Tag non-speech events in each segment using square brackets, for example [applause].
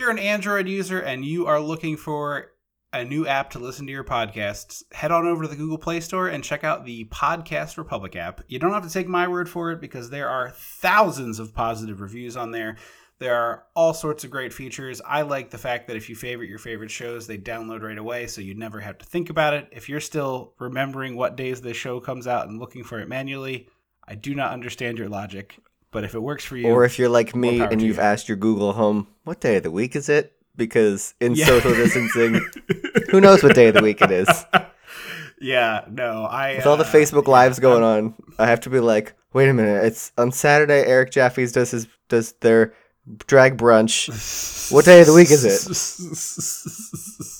you're an Android user and you are looking for a new app to listen to your podcasts, head on over to the Google Play Store and check out the Podcast Republic app. You don't have to take my word for it because there are thousands of positive reviews on there. There are all sorts of great features. I like the fact that if you favorite your favorite shows, they download right away so you never have to think about it. If you're still remembering what days the show comes out and looking for it manually, I do not understand your logic. But if it works for you, Or if you're like me and you've you. asked your Google Home, what day of the week is it? Because in Yeah. social distancing, [laughs] who knows what day of the week it is? yeah, no, I With all the uh, Facebook yeah, lives going I'm- on, I have to be like, wait a minute, it's on Saturday. Eric Jaffe's does his does their drag brunch. What day of the week is it? [laughs]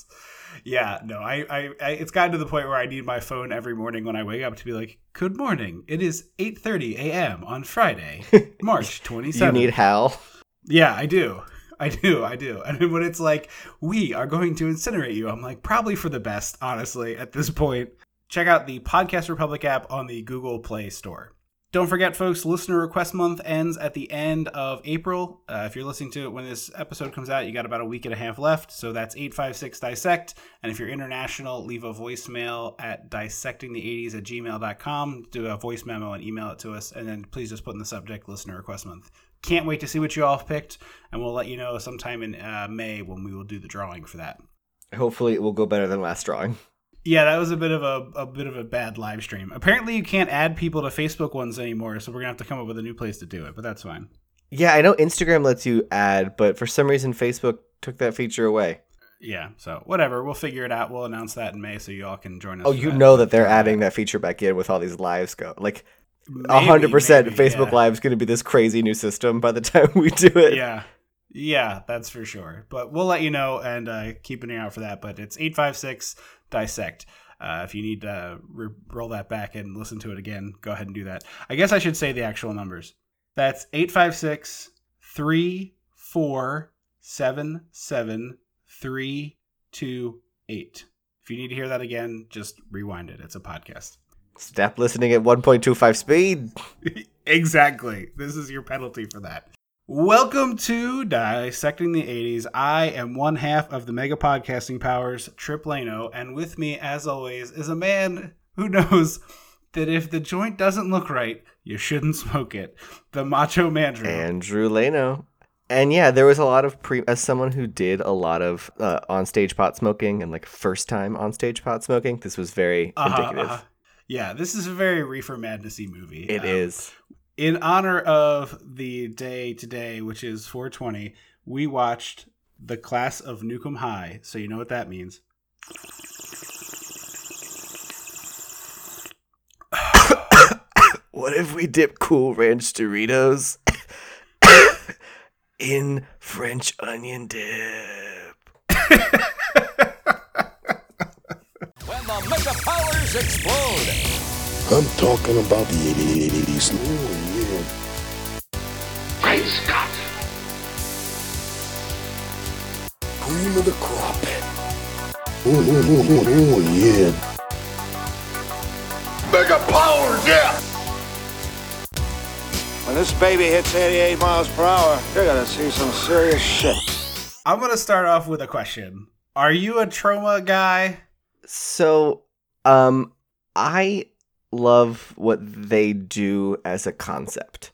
yeah, no, I, I, I, it's gotten to the point where I need my phone every morning when I wake up to be like, "Good morning. It is 8:30 a.m. on Friday, [laughs] March 27th." You need Hal. Yeah, I do. I do. I do. And when it's like, we are going to incinerate you, I'm like, probably for the best, honestly, at this point. Check out the Podcast Republic app on the Google Play Store. Don't forget, folks, Listener Request Month ends at the end of April. Uh, if you're listening to it when this episode comes out, you got about a week and a half left. So that's 856 Dissect. And if you're international, leave a voicemail at dissectingthe80s at gmail.com. Do a voice memo and email it to us. And then please just put in the subject Listener Request Month. Can't wait to see what you all picked. And we'll let you know sometime in uh, May when we will do the drawing for that. Hopefully, it will go better than last drawing. Yeah, that was a bit of a, a bit of a bad live stream. Apparently, you can't add people to Facebook ones anymore, so we're gonna have to come up with a new place to do it. But that's fine. Yeah, I know Instagram lets you add, but for some reason, Facebook took that feature away. Yeah, so whatever. We'll figure it out. We'll announce that in May, so you all can join us. Oh, you that. know that they're adding that feature back in with all these lives go. Like hundred percent, Facebook yeah. Live is going to be this crazy new system by the [laughs] time we do it. Yeah, yeah, that's for sure. But we'll let you know and uh, keep an ear out for that. But it's eight five six dissect. Uh, if you need to re- roll that back and listen to it again, go ahead and do that. I guess I should say the actual numbers. That's 856 347 328. If you need to hear that again, just rewind it. It's a podcast. Stop listening at 1.25 speed. [laughs] exactly. This is your penalty for that. Welcome to Dissecting the 80s. I am one half of the mega podcasting powers, Trip Lano, and with me, as always, is a man who [laughs] knows that if the joint doesn't look right, you shouldn't smoke it. The Macho Mandrill. Andrew Leno. And yeah, there was a lot of pre. As someone who did a lot of uh, on stage pot smoking and like first time on stage pot smoking, this was very Uh-huh, indicative. uh-huh. Yeah, this is a very reefer madnessy movie. It Um, is. In honor of the day today, which is 420, we watched the class of Nukem High. So you know what that means. What if we dip Cool Ranch Doritos [coughs] in French onion dip? When the mega powers explode, I'm talking about the 80s. Oh, yeah. Great Scott! Cream of the crop. Oh, oh, oh, oh, oh, yeah. Mega powers, yeah! When this baby hits 88 miles per hour, you're gonna see some serious shit. I'm going to start off with a question. Are you a Troma guy? So, um, I love what they do as a concept.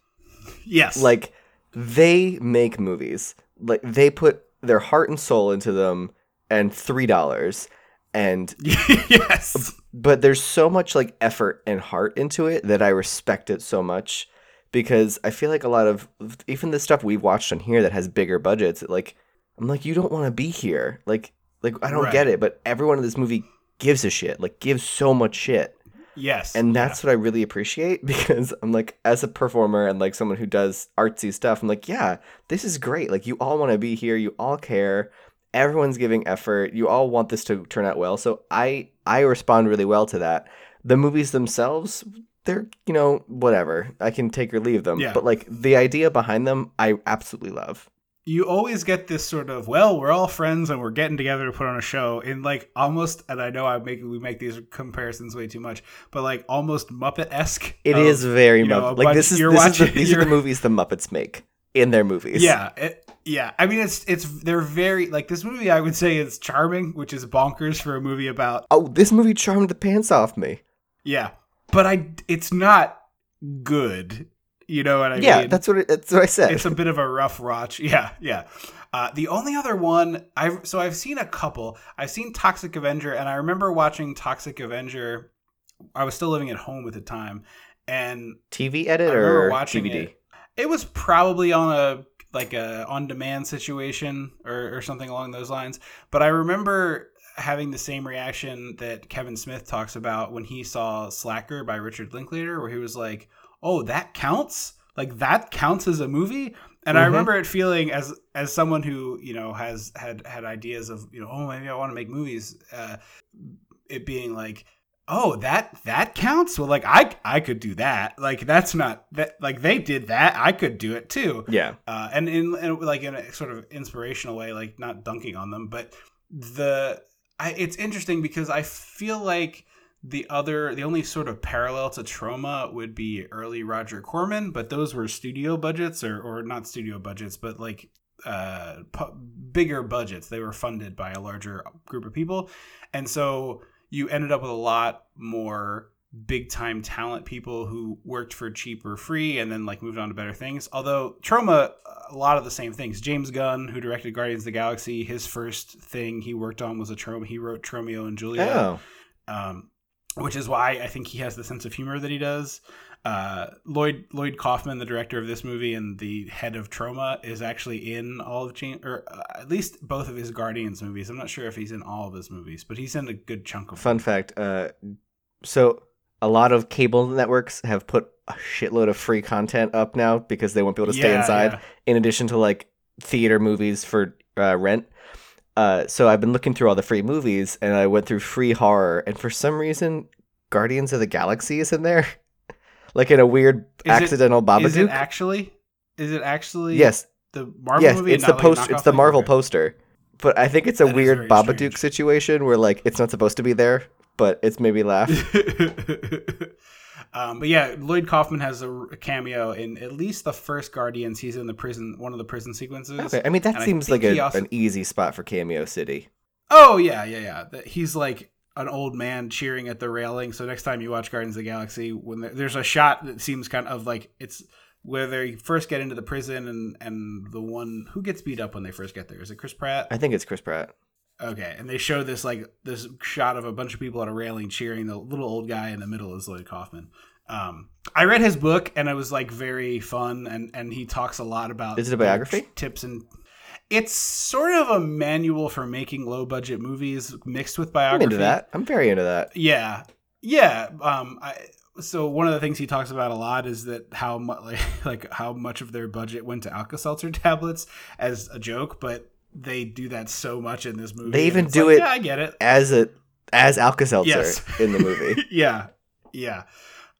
Yes. Like, they make movies. Like, they put their heart and soul into them and $3. And [laughs] yes. but there's so much like effort and heart into it that I respect it so much because I feel like a lot of even the stuff we've watched on here that has bigger budgets like I'm like you don't want to be here like like I don't get it but everyone in this movie gives a shit like gives so much shit Yes. and that's what I really appreciate [laughs] because I'm like as a performer and like someone who does artsy stuff I'm like yeah this is great. Like you all want to be here. You all care. Everyone's giving effort. You all want this to turn out well. So I I respond really well to that. The movies themselves they're you know whatever. I can take or leave them. Yeah. but like the idea behind them I absolutely love you always get this sort of well we're all friends and we're getting together to put on a show in like almost and i know i make we make these comparisons way too much but like almost muppet-esque It of, is very you know, Muppet like bunch- this is this is the, watching- these are the movies the Muppets make in their movies. Yeah, it, yeah. I mean, it's it's they're very like this movie. I would say is charming, which is bonkers for a movie about Oh, this movie charmed the pants off me. yeah. But I, it's not good. You know what I yeah, mean? that's what it, that's what I said. it's a bit of a rough watch. [laughs] Yeah, yeah. Uh, the only other one I've so I've seen a couple. I've seen Toxic Avenger, and I remember watching Toxic Avenger. I was still living at home at the time, and TV edit I or watching DVD. it. It was probably on a like a on demand situation or, or something along those lines. But I remember having the same reaction that Kevin Smith talks about when he saw Slacker by Richard Linklater, where he was like, "Oh, that counts! Like that counts as a movie." And I Mhm. remember it feeling as as someone who you know has had had ideas of you know oh maybe I want to make movies, uh, it being like oh that that counts well like i i could do that like that's not that like they did that i could do it too Yeah. uh and in, in like in a sort of inspirational way like not dunking on them but the I, it's interesting because i feel like the other the only sort of parallel to Troma would be early roger corman but those were studio budgets or or not studio budgets but like uh pu- bigger budgets. They were funded by a larger group of people. And so you ended up with a lot more big time talent people who worked for cheap or free and then like moved on to better things. Although Troma a lot of the same things. James gunn who directed guardians of the galaxy his first thing he worked on was a Troma he wrote tromeo and juliet. Oh. um, which is why I think he has the sense of humor that he does. Uh, Lloyd Lloyd Kaufman, the director of this movie and the head of Troma, is actually in all of James, or uh, at least both of his Guardians movies. I'm not sure if he's in all of his movies, but he's in a good chunk of. Fun fact. Uh, so a lot of cable networks have put a shitload of free content up now because they won't be able to stay Yeah, inside. yeah. In addition to like theater movies for uh, rent. Uh, so I've been looking through all the free movies, and I went through free horror, and for some reason, Guardians of the Galaxy is in there, [laughs] like in a weird Is it- accidental Is it actually? Is it actually? yes, The Marvel yes, movie. it's the like, post. It's the? Marvel Okay. poster, but I think it's a That weird Babadook strange. situation where like it's not supposed to be there, but it's made me laugh. [laughs] um, but yeah, Lloyd Kaufman has a, a cameo in at least the first Guardians. He's in the prison, one of the prison sequences. Okay, I mean that And seems like a, also- an easy spot for Cameo City. Oh yeah, yeah, yeah. He's like an old man cheering at the railing. So next time you watch Guardians of the Galaxy, when there, there's a shot that seems kind of like it's where they first get into the prison and and the one who gets beat up when they first get there is it Chris Pratt? I think it's Chris Pratt. Okay, and they show this like this shot of a bunch of people at a railing cheering. The little old guy in the middle is Lloyd Kaufman. Um, I read his book and it was like very fun, and and he talks a lot about Is it a like, biography? tips and. It's sort of a manual for making low budget movies mixed with biography. I'm into that. I'm very into that. Yeah, yeah. Um, I, so one of the things he talks about a lot is that how much like, [laughs] like how much of their budget went to Alka Seltzer [laughs] tablets as a joke, but they do that so much in this movie. They even do like, it- Yeah, I get it. As a as Alka Seltzer Yes. in the movie. [laughs] yeah, yeah.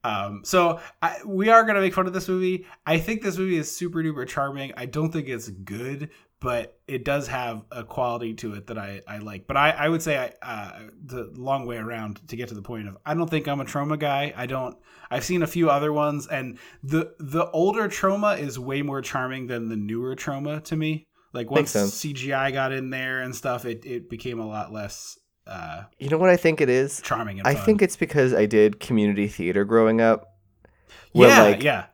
Um, so I, we are gonna make fun of this movie. I think this movie is super duper charming. I don't think it's good, but it does have a quality to it that I, I like. But I, I would say I, uh, the long way around to get to the point of I don't think I'm a Troma guy. I don't. I've seen a few other ones, and the the older Troma is way more charming than the newer Troma to me. Like once. CGI got in there and stuff, it, it became a lot less uh, You know what I think it is? charming. I think it's because I did community theater growing up. Yeah, like yeah.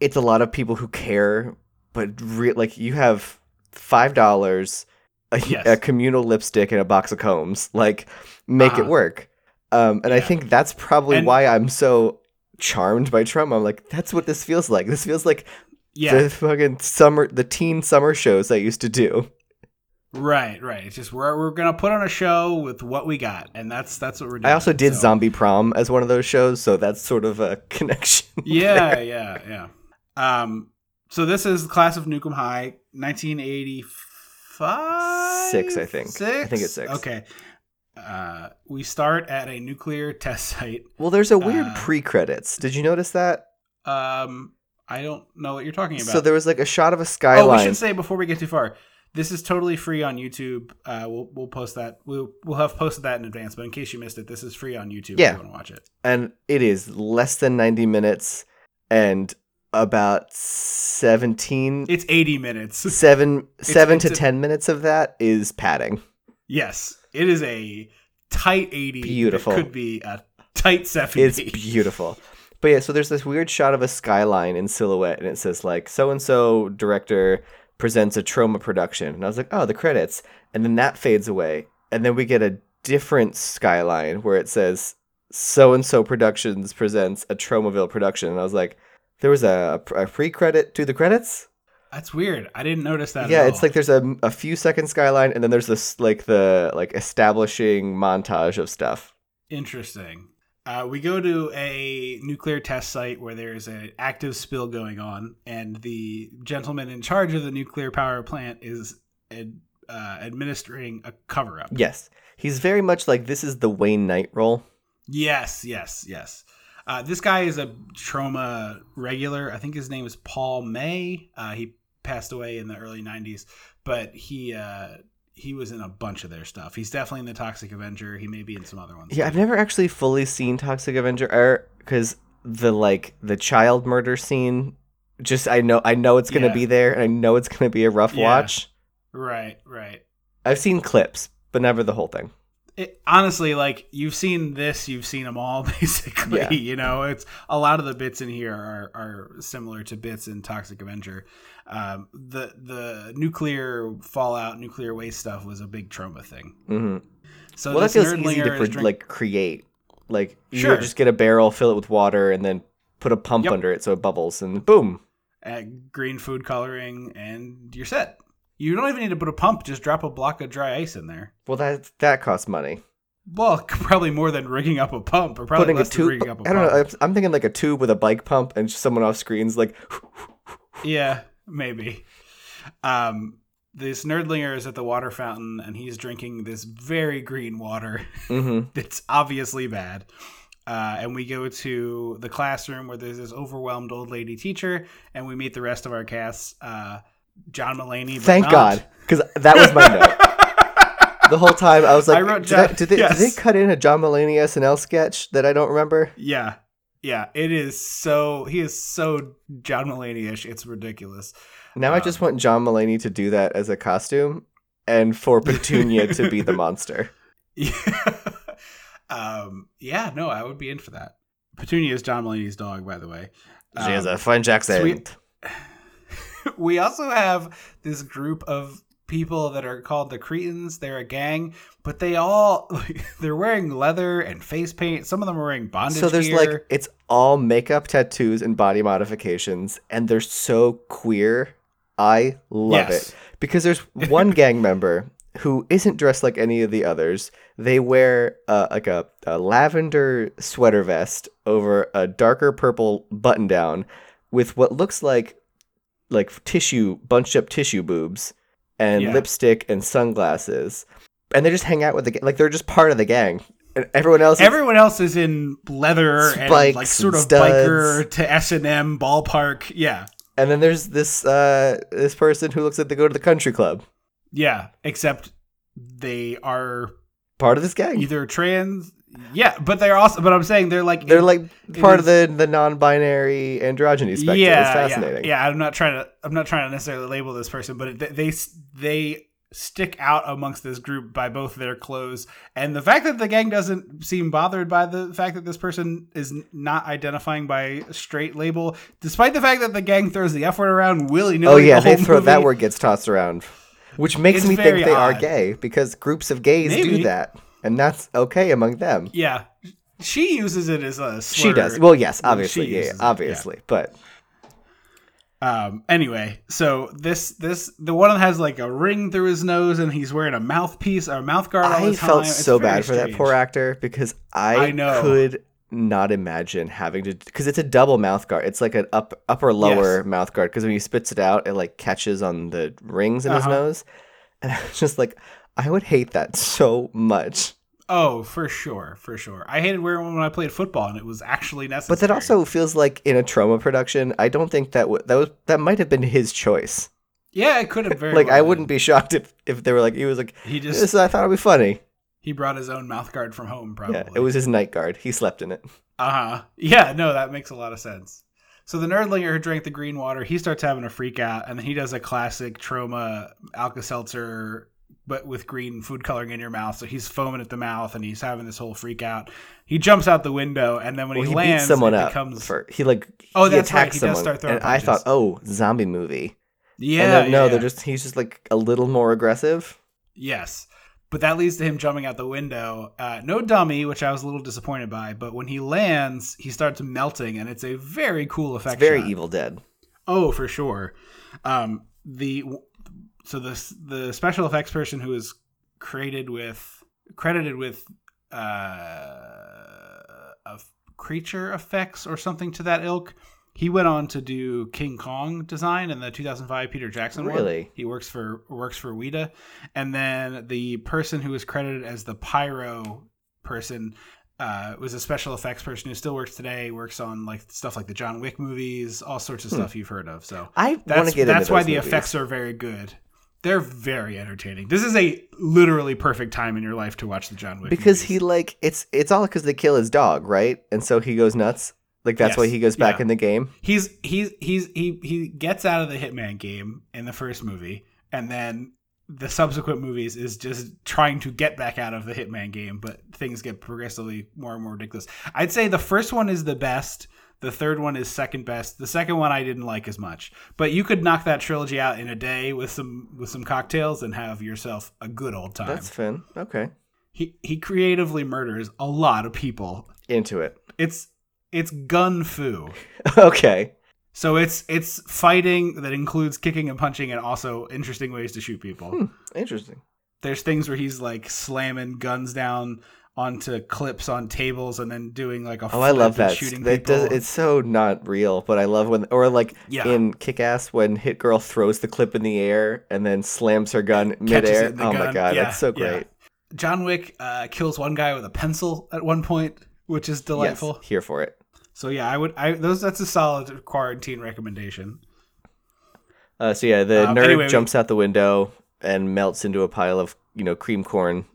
it's a lot of people who care, but re- like you have five dollars, a, Yes. a communal lipstick, and a box of combs. Like, make Uh-huh. it work. Um, and I think that's probably And- why I'm so charmed by Troma. I'm like, that's what this feels like. This feels like Yeah, the fucking summer, the teen summer shows I used to do. right, right. It's just we're we're gonna put on a show with what we got, and that's that's what we're doing. I also did so- Zombie Prom as one of those shows, so that's sort of a [laughs] connection. Yeah, yeah, yeah. Um, so this is class of Nukem High, 1985. Six, I think. Six. I think it's six. Okay. Uh, we start at a nuclear [laughs] test site. Well, there's a weird Uh, pre-credits. Did you notice that? Um, I don't know what you're talking about. So there was like a shot of a skyline. Oh, we should say before we get too far, this is totally free on YouTube. Uh, we'll we'll post that. We'll we'll have posted that in advance. But in case you missed it, this is free on YouTube. Yeah. if you want to watch it. and it is less than 90 minutes and about 17 It's 80 minutes. [laughs] seven seven it's to a- 10 minutes of that is padding. yes, it is a tight 80. that Beautiful. could be a tight 70. It's beautiful. But yeah, so there's this weird shot of a skyline in silhouette, and it says like so and so director presents a Troma production, and I was like, oh, the credits, and then that fades away, and then we get a different skyline where it says so and so productions presents a Tromaville production, and I was like, there was a, a pre-credit to the credits. That's weird. I didn't notice that. yeah, it's like there's a, a few second skyline, and then there's this like the like establishing montage of stuff. Interesting. Uh, we go to a nuclear test site where there's an active spill going on, and the gentleman in charge of the nuclear power plant is ad, uh, administering a cover up. Yes, he's very much like this is the Wayne Knight role. Yes, yes, yes. Uh, this guy is a Troma regular. I think his name is Paul May. Uh, he passed away in the early '90s, but he uh, he was in a bunch of their stuff. He's definitely in the Toxic Avenger. He may be in some other ones. Yeah, I've never actually fully seen Toxic Avenger er, because the like the child murder scene. Just I know I know it's gonna Yeah. be there, and I know it's gonna be a rough Yeah. watch. Right, right. I've seen clips, but never the whole thing. it, honestly, like you've seen this, you've seen them all, [laughs] basically. Yeah. You know, it's a lot of the bits in here are, are similar to bits in Toxic Avenger. Um, the the nuclear fallout, nuclear waste stuff was a big Troma thing. hmm So well, that feels easy to pro- drink- like create. Like you Sure. would just get a barrel, fill it with water, and then put a pump Yep. under it so it bubbles, and boom. uh, green food coloring, and you're set. You don't even need to put a pump; just drop a block of dry ice in there. Well, that that costs money. Well, [laughs] probably more than rigging up a pump, or probably Putting a less than tube. rigging up a I don't know. I'm thinking like a tube with a bike pump, and someone off screens like. [laughs] Yeah, maybe. Um, this nerdlinger is at the water fountain and he's drinking this very green water [laughs] hmm that's obviously bad. Uh, and we go to the classroom where there's this overwhelmed old lady teacher, and we meet the rest of our cast. Uh, John Mulaney. Thank not. God, because that was my note. [laughs] the whole time I was like, I wrote did, I- John- did they, yes. did they cut in a John Mulaney SNL sketch that I don't remember? Yeah, yeah. It is so. He is so John Mulaney-ish. It's ridiculous. Now I Um, just want John Mulaney to do that as a costume, and for [laughs] Petunia to be the monster. [laughs] Yeah. um, yeah, no, I would be in for that. Petunia is John Mulaney's dog, by the way. She has Um, a French accent. sweet- [laughs] we also have this group of people that are called the Cretins. They're a gang, but they all [laughs] they're wearing leather and face paint. Some of them are wearing bondage So there's gear. like it's all makeup, tattoos, and body modifications, and they're so queer. I love Yes. it because there's one [laughs] gang member who isn't dressed like any of the others. They wear uh, like a, a lavender sweater vest over a darker purple button down with what looks like like tissue bunched up tissue boobs and Yeah. lipstick and sunglasses, and they just hang out with the like they're just part of the gang. And everyone else is Everyone else is in leather and like sort of biker to S and M ballpark. Yeah, And then there's this uh this person who looks like they go to the country club. yeah. Except they are Part of this gang. either trans. Yeah, but they're also. But I'm saying they're like They're like part of the the non-binary androgyny spectrum. yeah, it's fascinating. Yeah, yeah, I'm not trying to. I'm not trying to necessarily label this person, but it, they they stick out amongst this group by both their clothes and the fact that the gang doesn't seem bothered by the fact that this person is not identifying by a straight label, despite the fact that the gang throws the F word around willy nilly. Oh yeah, they throw that word gets tossed around, which makes It's me think they are gay because groups of gays Maybe. do that, and that's okay among them. Yeah, she uses it as a. Slur. She does. Well, yes, obviously, yeah, it, obviously, but Um. Anyway, so this this the one that has like a ring through his nose and he's wearing a mouthpiece or a mouth guard all I felt It's so bad for that poor actor because I, I know. could not imagine having to because it's a double mouth guard. It's like an up upper lower Yes. mouth guard because when he spits it out, it like catches on the rings in his Uh-huh. nose, and [laughs] I was just like, I would hate that so much. Oh, for sure, for sure. I hated wearing one when I played football, and it was actually necessary. But that also feels like in a Troma production. I don't think that w- that was that might have been his choice. yeah, it could have [laughs] very like well I been. wouldn't be shocked if if they were like he was like He just this. I thought it'd be funny. he brought his own mouth guard from home, probably. Yeah, it was his night guard. He slept in it. Uh huh. Yeah, no, that makes a lot of sense. So the nerdlinger who drank the green water, he starts having a freak out, and then he does a classic Troma Alka Seltzer, but with green food coloring in your mouth. So he's foaming at the mouth, and he's having this whole freak out. He jumps out the window, and then when Well, he, he lands, someone up. becomes For, he like Oh, he that's right, attacks he does someone, start throwing and I thought, oh, zombie movie. yeah, then, no, yeah. they're just he's just like a little more aggressive. Yes. But that leads to him jumping out the window. Uh, no dummy, which I was a little disappointed by. But when he lands, he starts melting, and it's a very cool It's effect. very shot. Evil Dead. Oh, for sure. Um, the so the the special effects person who is created with credited with uh, of creature effects or something to that ilk. He went on to do King Kong design in the 2005 Peter Jackson one. Really? He works for works for Weta, and then the person who was credited as the pyro person uh, was a special effects person who still works today. Works on like stuff like the John Wick movies, all sorts of stuff you've heard of. So I want that's to get that's why the movies. effects are very good. They're very entertaining. This is a literally perfect time in your life to watch the John Wick because movies. he like it's it's all because they kill his dog, right? And so he goes nuts. Like that's Yes, why he goes back yeah. in the game. he's he's he's he he gets out of the Hitman game in the first movie, and then the subsequent movies is just trying to get back out of the Hitman game, but things get progressively more and more ridiculous. I'd say the first one is the best. The third one is second best. The second one I didn't like as much, but you could knock that trilogy out in a day with some with some cocktails and have yourself a good old time. That's fun. Okay, he he creatively murders a lot of people. into it. It's it's gun fu. [laughs] okay, So it's it's fighting that includes kicking and punching and also interesting ways to shoot people. Hmm. interesting. There's things where he's like slamming guns down onto clips on tables and then doing like a Oh, I love that. shooting That does. people. It's so not real, but I love when or like Yeah. in Kick Ass when Hit Girl throws the clip in the air and then slams her gun [laughs] midair. it in the Oh my god, Yeah, that's so yeah. great. John Wick uh, kills one guy with a pencil at one point, which is delightful. Yes, here for it. So yeah, I would I those that's a solid quarantine recommendation. Uh, so yeah, the Um, nerd anyway, we- jumps out the window and melts into a pile of you know cream corn.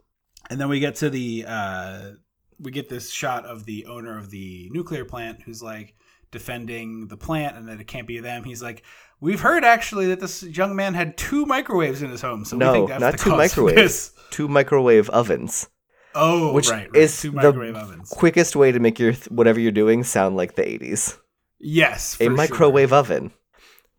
And then we get to the uh we get this shot of the owner of the nuclear plant who's like defending the plant and that it can't be them. He's like, We've heard actually that this young man had two microwaves in his home, so we no, think that's not two microwaves, this. two microwave ovens. Oh, which right, right. is two the ovens. quickest way to make your th- whatever you're doing sound like the 80s. Yes, a microwave sure. oven.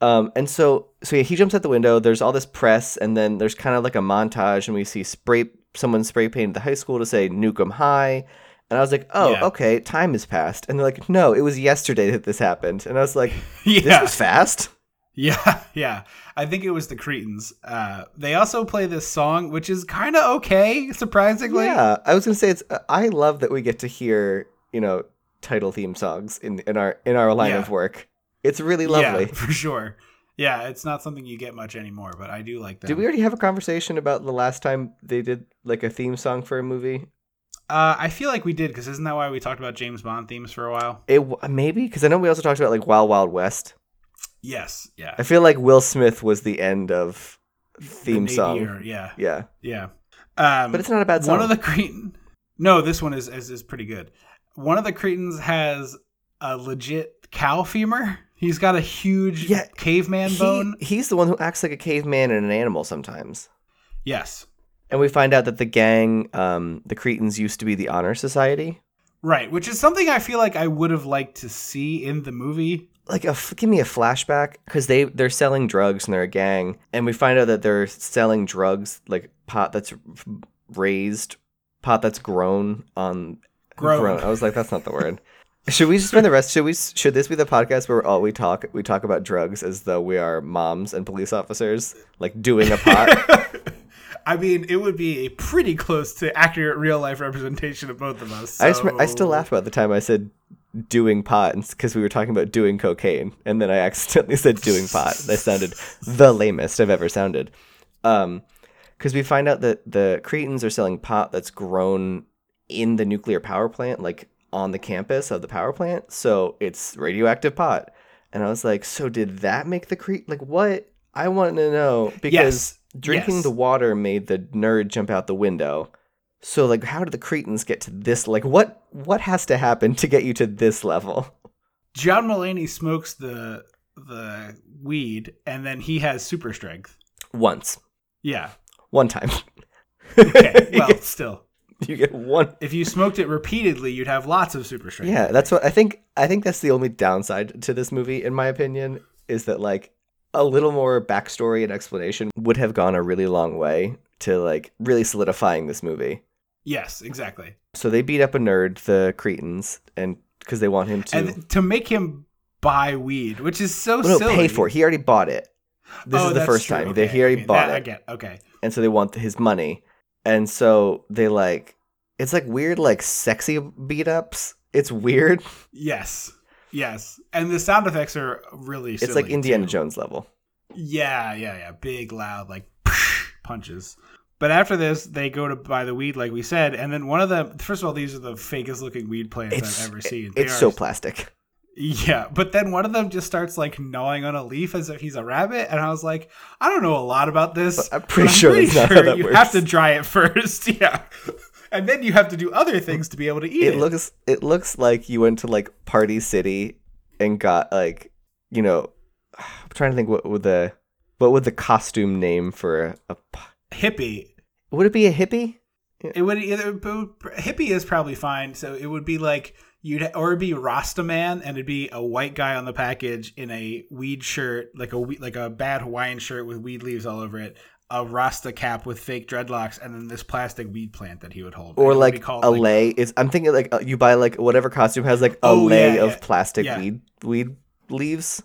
Um, and so, so yeah, he jumps out the window. There's all this press, and then there's kind of like a montage, and we see spray someone spray painted the high school to say "Nukem High," and I was like, "Oh, Yeah. okay, time has passed." And they're like, "No, it was yesterday that this happened," and I was like, [laughs] "This Yeah, was fast." yeah, [laughs] yeah. I think it was the Cretins. Uh, they also play this song, which is kind of okay, surprisingly. Yeah, I was gonna say it's. uh, I love that we get to hear you know title theme songs in in our in our line Yeah. of work. It's really lovely. Yeah, [laughs] for sure. Yeah, it's not something you get much anymore, but I do like that. Did we already have a conversation about the last time they did like a theme song for a movie? Uh, I feel like we did because isn't that why we talked about James Bond themes for a while? It maybe because I know we also talked about like Wild Wild West. Yes. Yeah. I feel like Will Smith was the end of theme Navy song. era, Yeah. Yeah, Yeah. Um, but it's not a bad song. one of the Cretin. No, this one is, is is pretty good. One of the Cretins has a legit cow femur. He's got a huge Yeah, caveman He- bone. he's the one who acts like a caveman and an animal sometimes. Yes. And we find out that the gang, um, the Cretins, used to be the honor society. Right, which is something I feel like I would have liked to see in the movie. Like, a give me a flashback because they they're selling drugs and they're a gang, and we find out that they're selling drugs like pot that's raised, pot that's grown on Grown. I was like, that's not the word. [laughs] Should we just spend the rest? Should we? Should this be the podcast where all we talk? We talk about drugs as though we are moms and police officers, like doing a pot. [laughs] I mean, it would be a pretty close to accurate real life representation of both of us. I just, I still laugh about the time I said doing pot because we were talking about doing cocaine, and then I accidentally said doing pot. That sounded the lamest I've ever sounded. Um, because we find out that the Cretins are selling pot that's grown in the nuclear power plant, like on the campus of the power plant. So it's radioactive pot. And I was like, so did that make the Cret? Like, what? I want to know because Yes. drinking Yes. the water made the nerd jump out the window. So like how did the Cretins get to this like what what has to happen to get you to this level? John Mulaney smokes the the weed, and then he has super strength. Once, Yeah. one time, Okay. [laughs] Well, still, [laughs] you get one. if you smoked it repeatedly, you'd have lots of super strength. Yeah, that's what I think. I think that's the only downside to this movie, in my opinion, is that like a little more backstory and explanation would have gone a really long way to like really solidifying this movie. Yes, exactly. So they beat up a nerd, the Cretins, and because they want him to And to make him buy weed, which is so well, no, silly. pay for it. He already bought it. This Oh, is the first true. time. Okay, he already okay, bought that I it, get. Okay. and so they want his money. And so they like it's like weird, like sexy beat ups. It's weird. [laughs] Yes. Yes. And the sound effects are really It's like Indiana too. Jones level. Yeah, yeah, yeah. Big, loud, like [laughs] punches. But after this, they go to buy the weed, like we said, and then one of them. First of all, these are the fakest looking weed plants It's I've ever seen. They it's are- so plastic. Yeah, but then one of them just starts like gnawing on a leaf as if he's a rabbit, and I was like, I don't know a lot about this. I'm pretty sure that's not how that you works. have to dry it [laughs] first, [laughs] yeah, and then you have to do other things to be able to eat it. it looks it looks like you went to like Party City and got like you know [sighs] I'm trying to think what would the what would the costume name for a hippie. would it be a hippie? It would either hippie is probably fine. So it would be like you'd or it'd be Rasta man, and it'd be a white guy on the package in a weed shirt, like a like a bad Hawaiian shirt with weed leaves all over it, a Rasta cap with fake dreadlocks, and then this plastic weed plant that he would hold. Or it would be like called, a like- lay is I'm thinking like uh, you buy like whatever costume has like a Oh, lay yeah, of yeah. plastic Yeah. weed weed leaves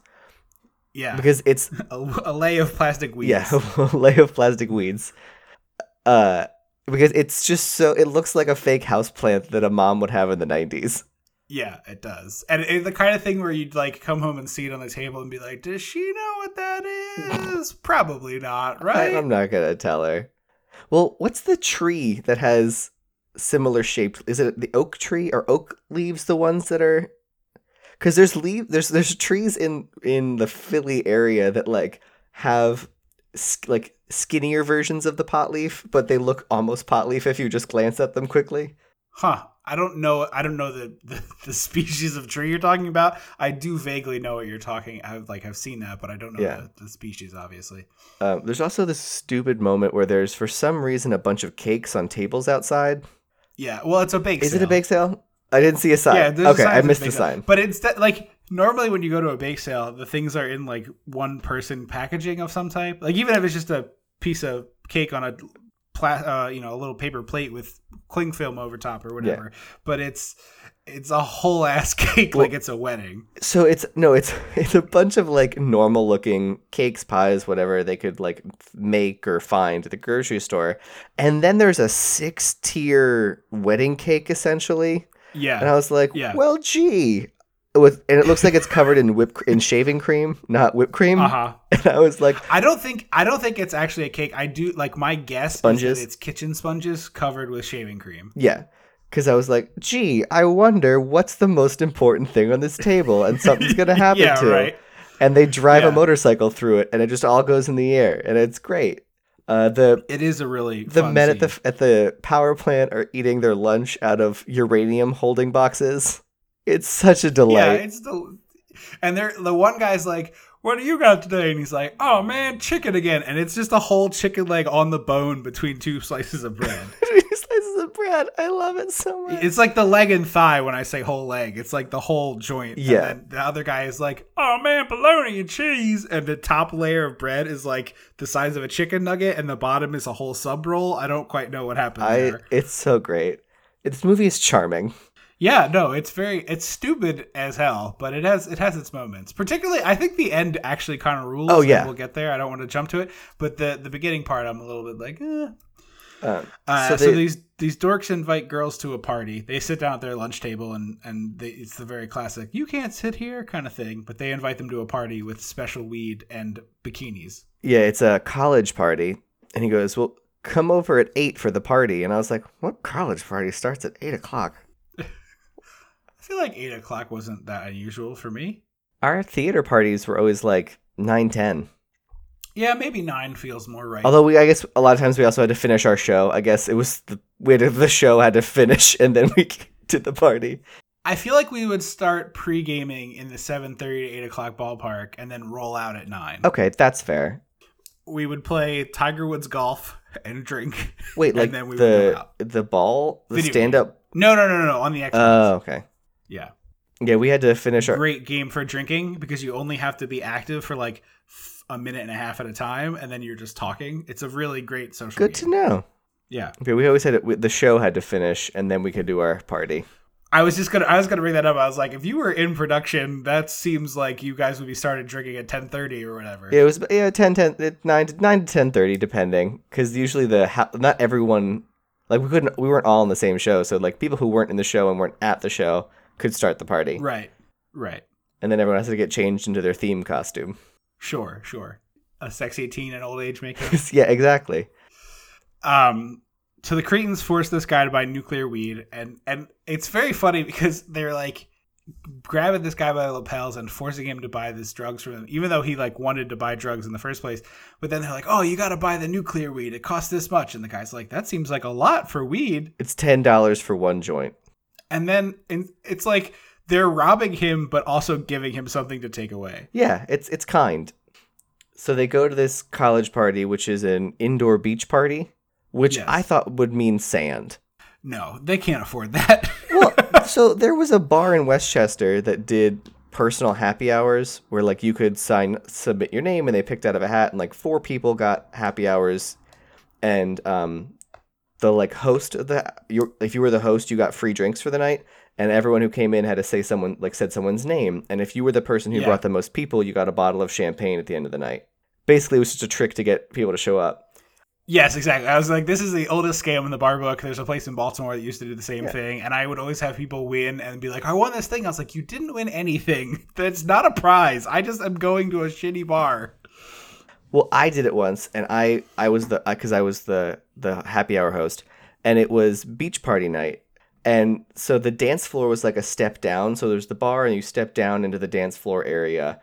yeah, because it's [laughs] a, a lay of plastic weeds. yeah [laughs] a lay of plastic weeds uh because it's just so it looks like a fake house plant that a mom would have in the 90s Yeah, it does. And it's the kind of thing where you'd like come home and see it on the table and be like, "Does she know what that is?" [laughs] Probably not, right? I, am not gonna tell her. Well, what's the tree that has similar shaped? Is it the oak tree or oak leaves? The ones that are because there's leaf there's there's trees in in the Philly area that like have sk- like skinnier versions of the pot leaf, but they look almost pot leaf if you just glance at them quickly. Huh. I don't know. I don't know the, the, [laughs] the species of tree you're talking about. I do vaguely know what you're talking. I've like I've seen that, but I don't know Yeah. the, the species. Obviously. Um, there's also this stupid moment where there's for some reason a bunch of cakes on tables outside. Yeah. Well, it's a bake. Sale. Is it a bake sale? I didn't see a sign. Yeah. okay, sign I missed the sale. sign. But instead, like normally when you go to a bake sale, the things are in like one person packaging of some type. Like even if it's just a piece of cake on a pla- uh, you know, a little paper plate with cling film over top or whatever. But it's it's a whole [laughs] ass cake like it's a wedding. So it's no, it's [laughs] it's a bunch of like normal looking cakes, pies, whatever they could like make or find at the grocery store, and then there's a six tier wedding cake essentially, Yeah. and I was like, Yeah. well, gee, with and it looks like it's covered in cr- in shaving cream, not whipped cream, Uh huh. [laughs] and I was like, I don't think I don't think it's actually a cake. I do like my guess Sponges? is that it's kitchen sponges covered with shaving cream. yeah. Because I was like, gee, I wonder what's the most important thing on this table, and something's gonna [laughs] happen yeah, to. right. and they drive Yeah. a motorcycle through it, and it just all goes in the air, and it's great. Uh, the It is a really the fun men at the at the power plant are eating their lunch out of uranium holding boxes. It's such a delight. yeah, it's the and they're the one guy's like, "What do you got today?" And he's like, "Oh man, chicken again." And it's just a whole chicken leg on the bone between two slices of bread. [laughs] two slices of bread. I love it so much. it's like the leg and thigh when I say whole leg. It's like the whole joint. And Yeah. the other guy is like, "Oh man, bologna and cheese," and the top layer of bread is like the size of a chicken nugget, and the bottom is a whole sub roll. I don't quite know what happened I there. it's so great. This movie is charming. Yeah, no, it's very it's stupid as hell, but it has it has its moments. Particularly, I think the end actually kind of rules. Oh, yeah. we'll get there. I don't want to jump to it, but the the beginning part, I'm a little bit like, eh. Um, Uh, so so, these these dorks invite girls to a party. They sit down at their lunch table and and they, it's the very classic "you can't sit here" kind of thing. But they invite them to a party with special weed and bikinis. yeah, it's a college party, and he goes, "Well, come over at eight for the party." And I was like, "What college party starts at eight o'clock?" I feel like eight o'clock wasn't that unusual for me. Our theater parties were always like nine ten. Yeah, maybe nine feels more right. Although we, I guess, a lot of times we also had to finish our show. I guess it was the we had to, the show had to finish, [laughs] and then we [laughs] did the party. I feel like we would start pre gaming in the seven thirty to eight o'clock ballpark, and then roll out at nine. Okay, that's fair. We would play Tiger Woods golf [laughs] and drink. Wait, And like then we the the ball, the stand up. No, no, no, no, no. On the Xbox. Oh, okay. Yeah. Yeah, we had to finish our. Great game for drinking because you only have to be active for like a minute and a half at a time, and then you're just talking. It's a really great social. Good game. to know. Yeah. Okay, we always had it. The show had to finish, and then we could do our party. I was just gonna I was gonna bring that up. I was like, if you were in production, that seems like you guys would be started drinking at ten thirty or whatever. Yeah, it was yeah 10, 10 uh, 9 to 9 to ten thirty, depending, because usually the not everyone like we couldn't we weren't all in the same show, so like people who weren't in the show and weren't at the show could start the party, Right. Right. and then everyone has to get changed into their theme costume. Sure, sure. A sexy teen and old age makeup. [laughs] yeah, exactly. um so the Cretins force this guy to buy nuclear weed and and it's very funny because they're like grabbing this guy by the lapels and forcing him to buy this drugs from him, even though he like wanted to buy drugs in the first place. But then they're like, "Oh, you got to buy the nuclear weed. It costs this much." And the guy's like, "That seems like a lot for weed." It's ten dollars for one joint. And then it's like they're robbing him, but also giving him something to take away. Yeah, it's it's kind. So they go to this college party, which is an indoor beach party, which Yes. I thought would mean sand. No, they can't afford that. [laughs] Well, so there was a bar in Westchester that did personal happy hours where like you could sign submit your name and they picked out of a hat and like four people got happy hours and um the like host of the your if you were the host you got free drinks for the night and everyone who came in had to say someone like said someone's name and if you were the person who Yeah. brought the most people you got a bottle of champagne at the end of the night basically it was just a trick to get people to show up Yes, exactly. I was like, this is the oldest scam in the bar book. There's a place in Baltimore that used to do the same thing, and I would always have people win and be like, I won this thing. I was like, you didn't win anything. [laughs] That's not a prize. I just am going to a shitty bar. Well, I did it once, and I I was the because I was the the happy hour host, and it was beach party night, and so the dance floor was like a step down. So there's the bar, and you step down into the dance floor area,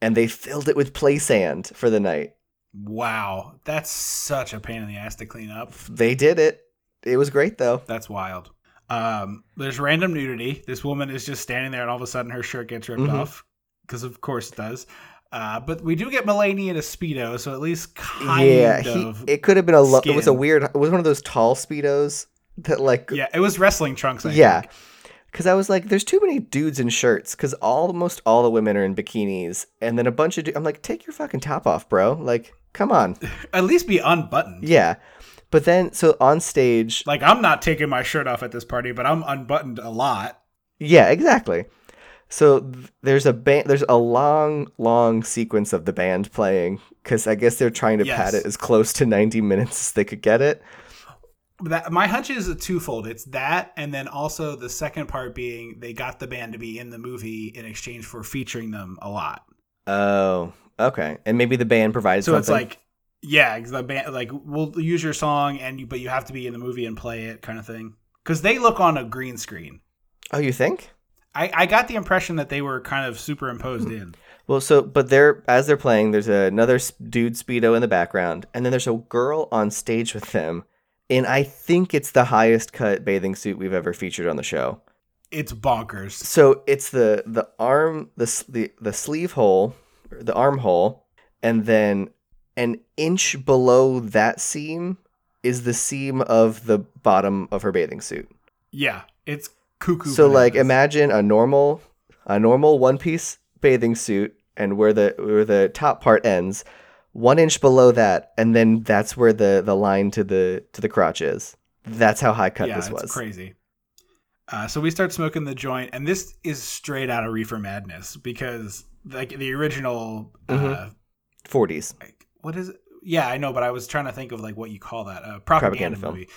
and they filled it with play sand for the night. Wow, that's such a pain in the ass to clean up. They did it. It was great though. That's wild. Um, there's random nudity. This woman is just standing there, and all of a sudden her shirt gets ripped Mhm. off because, of course, it does. Uh, but we do get Mulaney in a speedo, so at least kind yeah, of. it could have been a. Lo- it was a weird. It was one of those tall speedos that like yeah, it was wrestling trunks. I yeah. Because I was like, there's too many dudes in shirts. Because almost all the women are in bikinis, and then a bunch of. Du- I'm like, take your fucking top off, bro. Like, come on. [laughs] At least be unbuttoned. Yeah. But then, so on stage, Like I'm not taking my shirt off at this party, but I'm unbuttoned a lot. yeah, exactly. So th- there's a band. There's a long, long sequence of the band playing because I guess they're trying to pad it as close to 90 minutes as they could get it. That my hunch is a twofold. It's that, and then also the second part being they got the band to be in the movie in exchange for featuring them a lot. Oh, okay. And maybe the band provided So something. it's like, yeah, the band like we'll use your song, and you but you have to be in the movie and play it, kind of thing. Because they look on a green screen. oh, you think? I, I got the impression that they were kind of superimposed in. Well, so but they're as they're playing, there's another dude speedo in the background, and then there's a girl on stage with them, and I think it's the highest cut bathing suit we've ever featured on the show. It's bonkers. So it's the the arm the the the sleeve hole, the armhole, and then an inch below that seam is the seam of the bottom of her bathing suit. Yeah, it's cuckoo. So like imagine a normal a normal one piece bathing suit and where the where the top part ends, one inch below that, and then that's where the the line to the to the crotch is. That's how high cut yeah, this was. crazy. Uh, so we start smoking the joint, and this is straight out of Reefer Madness because like the original, uh, Mhm. 40s. like, what is it? Yeah, I know, but I was trying to think of like what you call that uh, propaganda, Propaganda film. movie.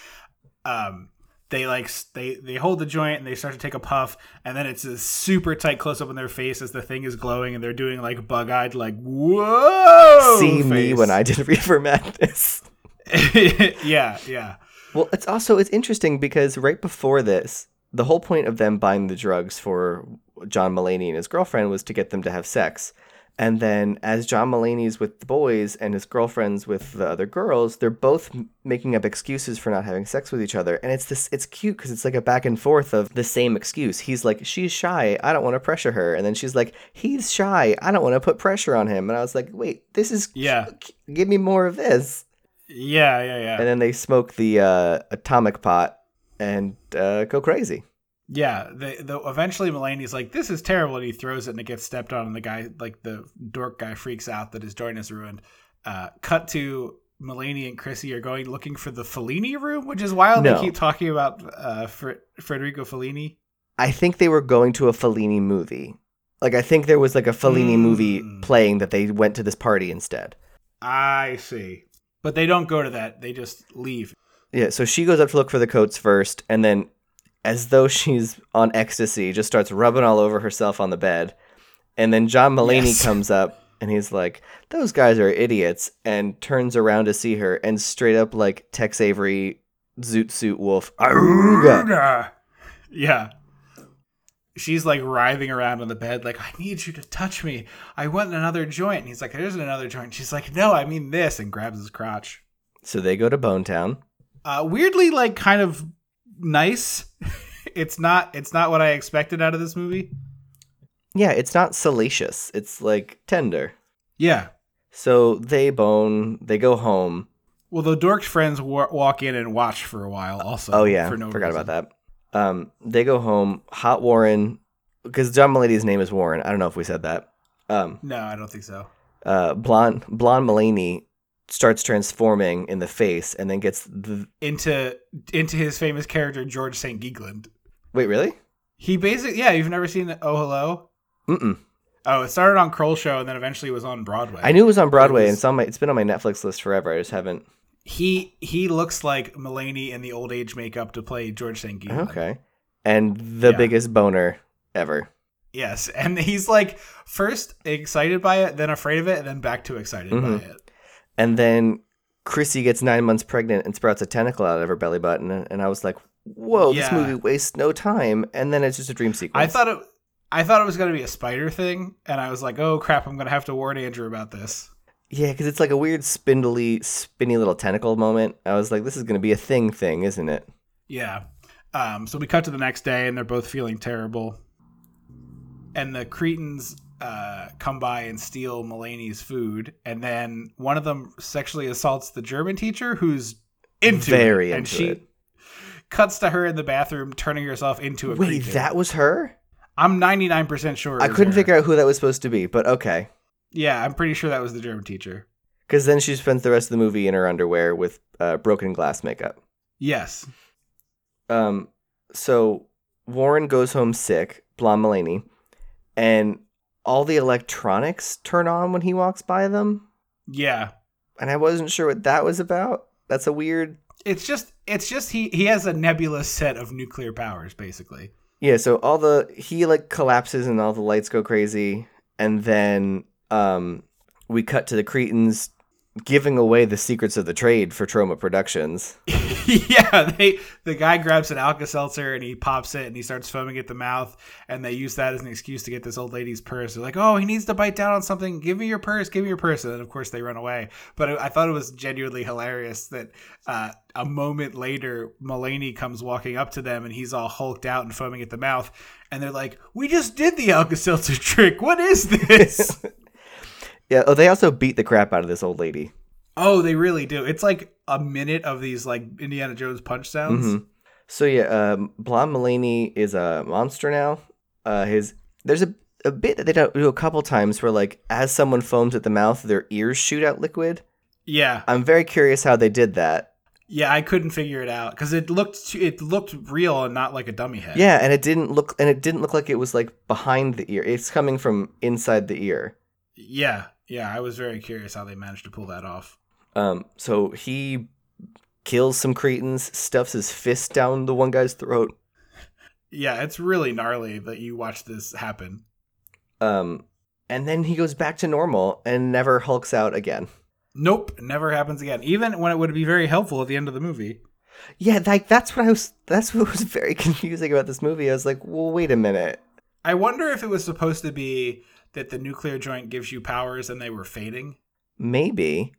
Um, they like they they hold the joint and they start to take a puff, and then it's a super tight close up on their face as the thing is glowing, and they're doing like bug eyed, like whoa. See me when I did [laughs] Reefer Madness. [laughs] yeah, yeah. Well, it's also it's interesting because right before this, the whole point of them buying the drugs for John Mulaney and his girlfriend was to get them to have sex. And then as John Mulaney's with the boys and his girlfriends with the other girls, they're both m- making up excuses for not having sex with each other. And it's this it's cute cuz it's like a back and forth of the same excuse. He's like, "She's shy. I don't want to pressure her." And then she's like, "He's shy. I don't want to put pressure on him." And I was like, "Wait, this is Yeah. give me more of this." Yeah, yeah, yeah. And then they smoke the uh, atomic pot and uh, go crazy. Yeah, the, the eventually Mulaney's like, "This is terrible," and he throws it, and it gets stepped on, and the guy, like the dork guy, freaks out that his joint is ruined. Uh, cut to Mulaney and Chrissy are going looking for the Fellini room, which is wild. No. They keep talking about uh, Fr- Federico Fellini. I think they were going to a Fellini movie. Like I think there was like a Fellini movie Mm. playing that they went to this party instead. I see, but they don't go to that; they just leave. Yeah, so she goes up to look for the coats first, and then, as though she's on ecstasy, just starts rubbing all over herself on the bed. And then John Mulaney Yes. [laughs] comes up, and he's like, "Those guys are idiots," and turns around to see her, and straight up like Tex Avery, Zoot Suit Wolf, "Aruga." Yeah. She's like writhing around on the bed, like, I need you to touch me. I want another joint. And he's like, There's another joint. She's like, No, I mean this, and grabs his crotch. So they go to Bone Town. Uh, weirdly, like, kind of nice. [laughs] it's not. It's not what I expected out of this movie. Yeah, it's not salacious; it's like tender. Yeah. So they bone, they go home. Well, the dork's friends wa- walk in and watch for a while. Also. Oh yeah, For no forgot reason. about that. Um, they go home. Hot Warren, because John Mulaney's name is Warren. I don't know if we said that. Um, No, I don't think so. uh, blonde blonde Mulaney starts transforming in the face, and then gets the Into into his famous character George St. Geegland. wait really? He basically, yeah. You've never seen Oh Hello? Mm-mm. Oh, it started on Kroll Show and then eventually was on Broadway. I knew it was on Broadway, was- and it's on my it's been on my Netflix list forever. I just haven't. he he looks like Mulaney in the old age makeup to play George St. Geegland. Okay, and the Yeah. biggest boner ever. Yes, and he's like first excited by it, then afraid of it, and then back to excited Mhm. by it. And then Chrissy gets nine months pregnant and sprouts a tentacle out of her belly button, and I was like, "Whoa, this movie wastes no time." And then it's just a dream sequence. I thought it. I thought it was going to be a spider thing, and I was like, "Oh crap! I'm going to have to warn Andrew about this." Yeah, because it's like a weird spindly, spinny little tentacle moment. I was like, this is going to be a thing thing, isn't it? Yeah. Um, so we cut to the next day, and they're both feeling terrible. And the Cretins uh, come by and steal Mulaney's food, and then one of them sexually assaults the German teacher, who's into Very it, and she it. cuts to her in the bathroom, turning herself into a Wait, Cretin. that was her? I'm 99 percent sure. I couldn't her. figure out who that was supposed to be, but okay. Yeah, I'm pretty sure that was the German teacher. Because then she spends the rest of the movie in her underwear with uh, broken glass makeup. Yes. Um, so Warren goes home sick, Blonde Mulaney, and all the electronics turn on when he walks by them. Yeah. And I wasn't sure what that was about. That's a weird. It's just it's just he he has a nebulous set of nuclear powers basically. Yeah, so all the he like collapses and all the lights go crazy, and then um we cut to the Cretins giving away the secrets of the trade for Troma Productions. [laughs] yeah, they the guy grabs an Alka Seltzer and he pops it and he starts foaming at the mouth, and they use that as an excuse to get this old lady's purse. They're like, "Oh, he needs to bite down on something. Give me your purse. Give me your purse." And then of course they run away. But I I thought it was genuinely hilarious that uh, a moment later, Mulaney comes walking up to them and he's all hulked out and foaming at the mouth, and they're like, "We just did the Alka Seltzer trick. What is this?" [laughs] Yeah, oh, they also beat the crap out of this old lady. oh, they really do. It's like a minute of these like Indiana Jones punch sounds. Mhm. So yeah, um, Blonde Mulaney is a monster now. Uh, his there's a a bit that they don't do a couple times where like as someone foams at the mouth, their ears shoot out liquid. Yeah, I'm very curious how they did that. Yeah, I couldn't figure it out because it looked too, it looked real and not like a dummy head. Yeah, and it didn't look and it didn't look like it was like behind the ear. It's coming from inside the ear. yeah, yeah. I was very curious how they managed to pull that off. Um, so he kills some Cretins, stuffs his fist down the one guy's throat. Yeah, it's really gnarly that you watch this happen. Um, and then he goes back to normal and never hulks out again. Nope, never happens again. Even when it would be very helpful at the end of the movie. Yeah, like that's what I was. That's what was [laughs] very [laughs] confusing about this movie. I was like, well, wait a minute. I wonder if it was supposed to be that the nuclear joint gives you powers and they were fading. Maybe.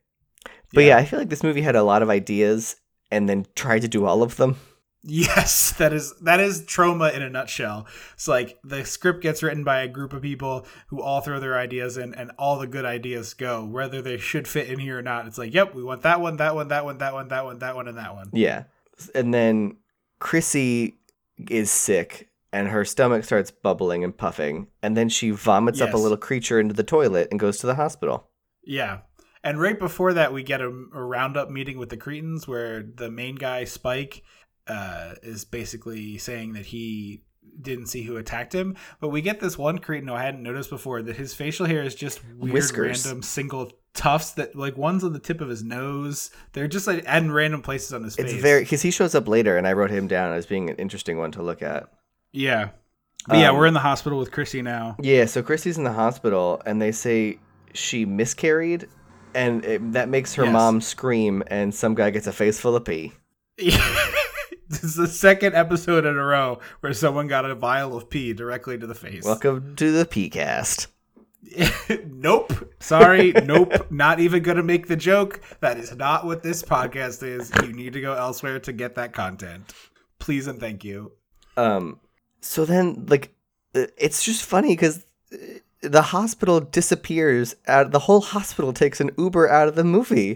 But yeah. I feel like this movie had a lot of ideas and then tried to do all of them. Yes, [laughs] that is that is Troma in a nutshell. It's like the script gets written by a group of people who all throw their ideas in, and all the good ideas go, whether they should fit in here or not. It's like, yep, we want that one, that one, that one, that one, that one, that one, and that one. Yeah, and then Chrissy is sick, and her stomach starts bubbling and puffing, and then she vomits up a little creature into the toilet and goes to the hospital. Yeah. And right before that, we get a, a roundup meeting with the Cretins where the main guy, Spike, uh, is basically saying that he didn't see who attacked him. But we get this one Cretin who I hadn't noticed before that his facial hair is just weird, Whiskers. random single tufts that, like, one's on the tip of his nose. They're just like in random places on his It's face. very because he shows up later, and I wrote him down as being an interesting one to look at. Yeah. But yeah, Um, we're in the hospital with Chrissy now. Yeah, so Christy's in the hospital, and they say she miscarried, and it, that makes her Yes. mom scream, and some guy gets a face full of pee. [laughs] this is the second episode in a row where someone got a vial of pee directly to the face. Welcome to the P cast. [laughs] nope. Sorry. nope. Not even going to make the joke. That is not what this podcast is. You need to go elsewhere to get that content. Please and thank you. Um, so then, like, uh, it's just funny because the hospital disappears. Out the whole hospital takes an Uber out of the movie.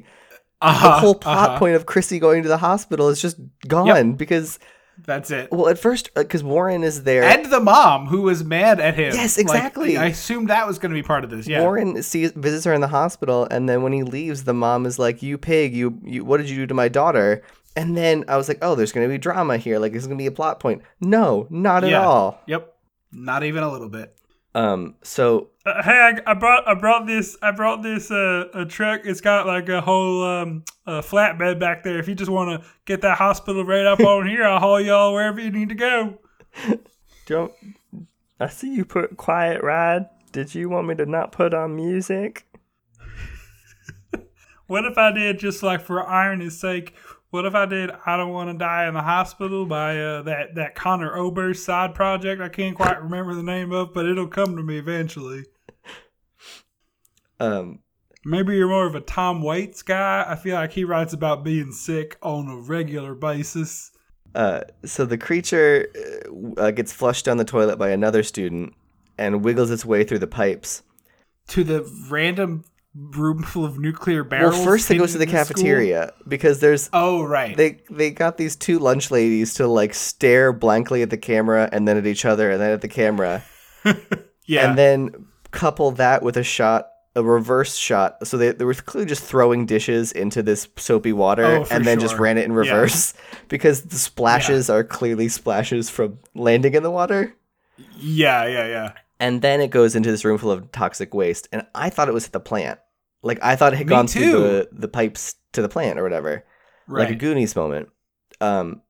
The Uh-huh, whole plot uh-huh. point of Chrissy going to the hospital is just gone because, That's it. well, at first, because Warren is there. And the mom who was mad at him. Yes, Like, exactly. I assumed that was going to be part of this. Yeah. Warren sees visits her in the hospital, and then when he leaves, the mom is like, "You pig! You, you! What did you do to my daughter?" And then I was like, "Oh, there's gonna be drama here. Like, this is gonna be a plot point." No, not at all. Yep. Not even a little bit. Um, so Uh, hey, I, I brought I brought this I brought this uh a truck. It's got like a whole um uh, flatbed back there. If you just want to get that hospital right up [laughs] on here, I'll haul y'all wherever you need to go. [laughs] Don't. I see you put quiet ride. Did you want me to not put on music? [laughs] What if I did just like for irony's sake? What if I did I don't want to die in the hospital by uh, that that Conor Oberst side project? I can't quite remember the name of, but it'll come to me eventually. [laughs] um, Maybe you're more of a Tom Waits guy. I feel like he writes about being sick on a regular basis. uh, so the creature uh, gets flushed down the toilet by another student and wiggles its way through the pipes. To the random room [laughs] full of nuclear barrels. well, first it goes to the hidden in school. cafeteria because there's Oh, right. they they got these two lunch ladies to like stare blankly at the camera and then at each other and then at the camera. [laughs] yeah. and then couple that with a shot a reverse shot so they, they were clearly just throwing dishes into this soapy water Oh, and then just ran it in Yeah. reverse [laughs] because the splashes are clearly splashes from landing in the water yeah, yeah, yeah. And then it goes into this room full of toxic waste and i thought it was at the plant like i thought it had Me gone too. through the, the pipes to the plant or whatever Right. like a Goonies moment. Um,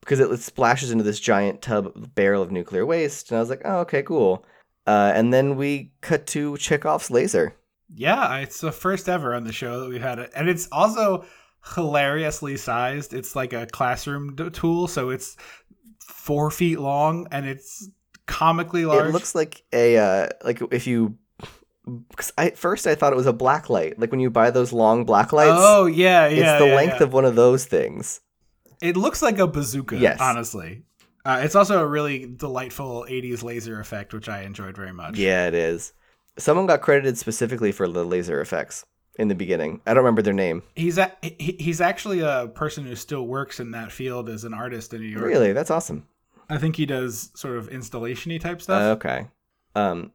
because it splashes into this giant tub barrel of nuclear waste, and I was like, oh, okay, cool. Uh, and then we cut to Chekhov's laser. Yeah, it's the first ever on the show that we've had it, and it's also hilariously sized. It's like a classroom d- tool, so it's four feet long and it's comically large. It looks like a uh, like if you. Cause I, at first, I thought it was a black light. Like when you buy those long black lights, Oh yeah, yeah. it's the yeah, length yeah. of one of those things. It looks like a bazooka. Yes. honestly. Uh, it's also a really delightful '80s laser effect, which I enjoyed very much. Yeah, it is. Someone got credited specifically for the laser effects in the beginning. I don't remember their name. he's a, he, he's actually a person who still works in that field as an artist in New York. Really, that's awesome. I think he does sort of installation-y type Uh, stuff. okay. Um,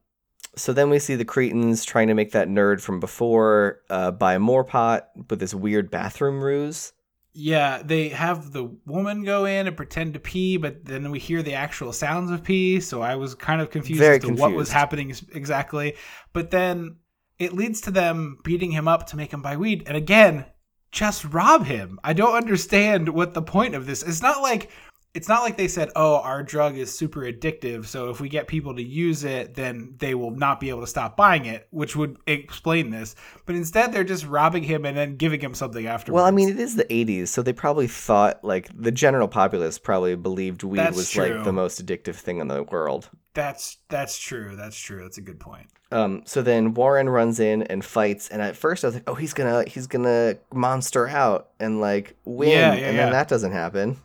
so then we see the Cretins trying to make that nerd from before uh, buy more pot with this weird bathroom ruse. Yeah, they have the woman go in and pretend to pee, but then we hear the actual sounds of pee. So I was kind of confused Very as to what was happening exactly. But then it leads to them beating him up to make him buy weed. And again, just rob him. I don't understand what the point of this. It's not like it's not like they said, "Oh, our drug is super addictive, so if we get people to use it, then they will not be able to stop buying it," which would explain this. But instead, they're just robbing him and then giving him something afterwards. Well, I mean, it is the 80s, so they probably thought, like, the general populace probably believed weed That's was, true. like, the most addictive thing in the world. that's that's true. That's true. That's a good point. Um, so then Warren runs in and fights, and at first I was like, oh, he's gonna, he's gonna monster out and, like, win, Yeah, yeah, and yeah. then that doesn't happen.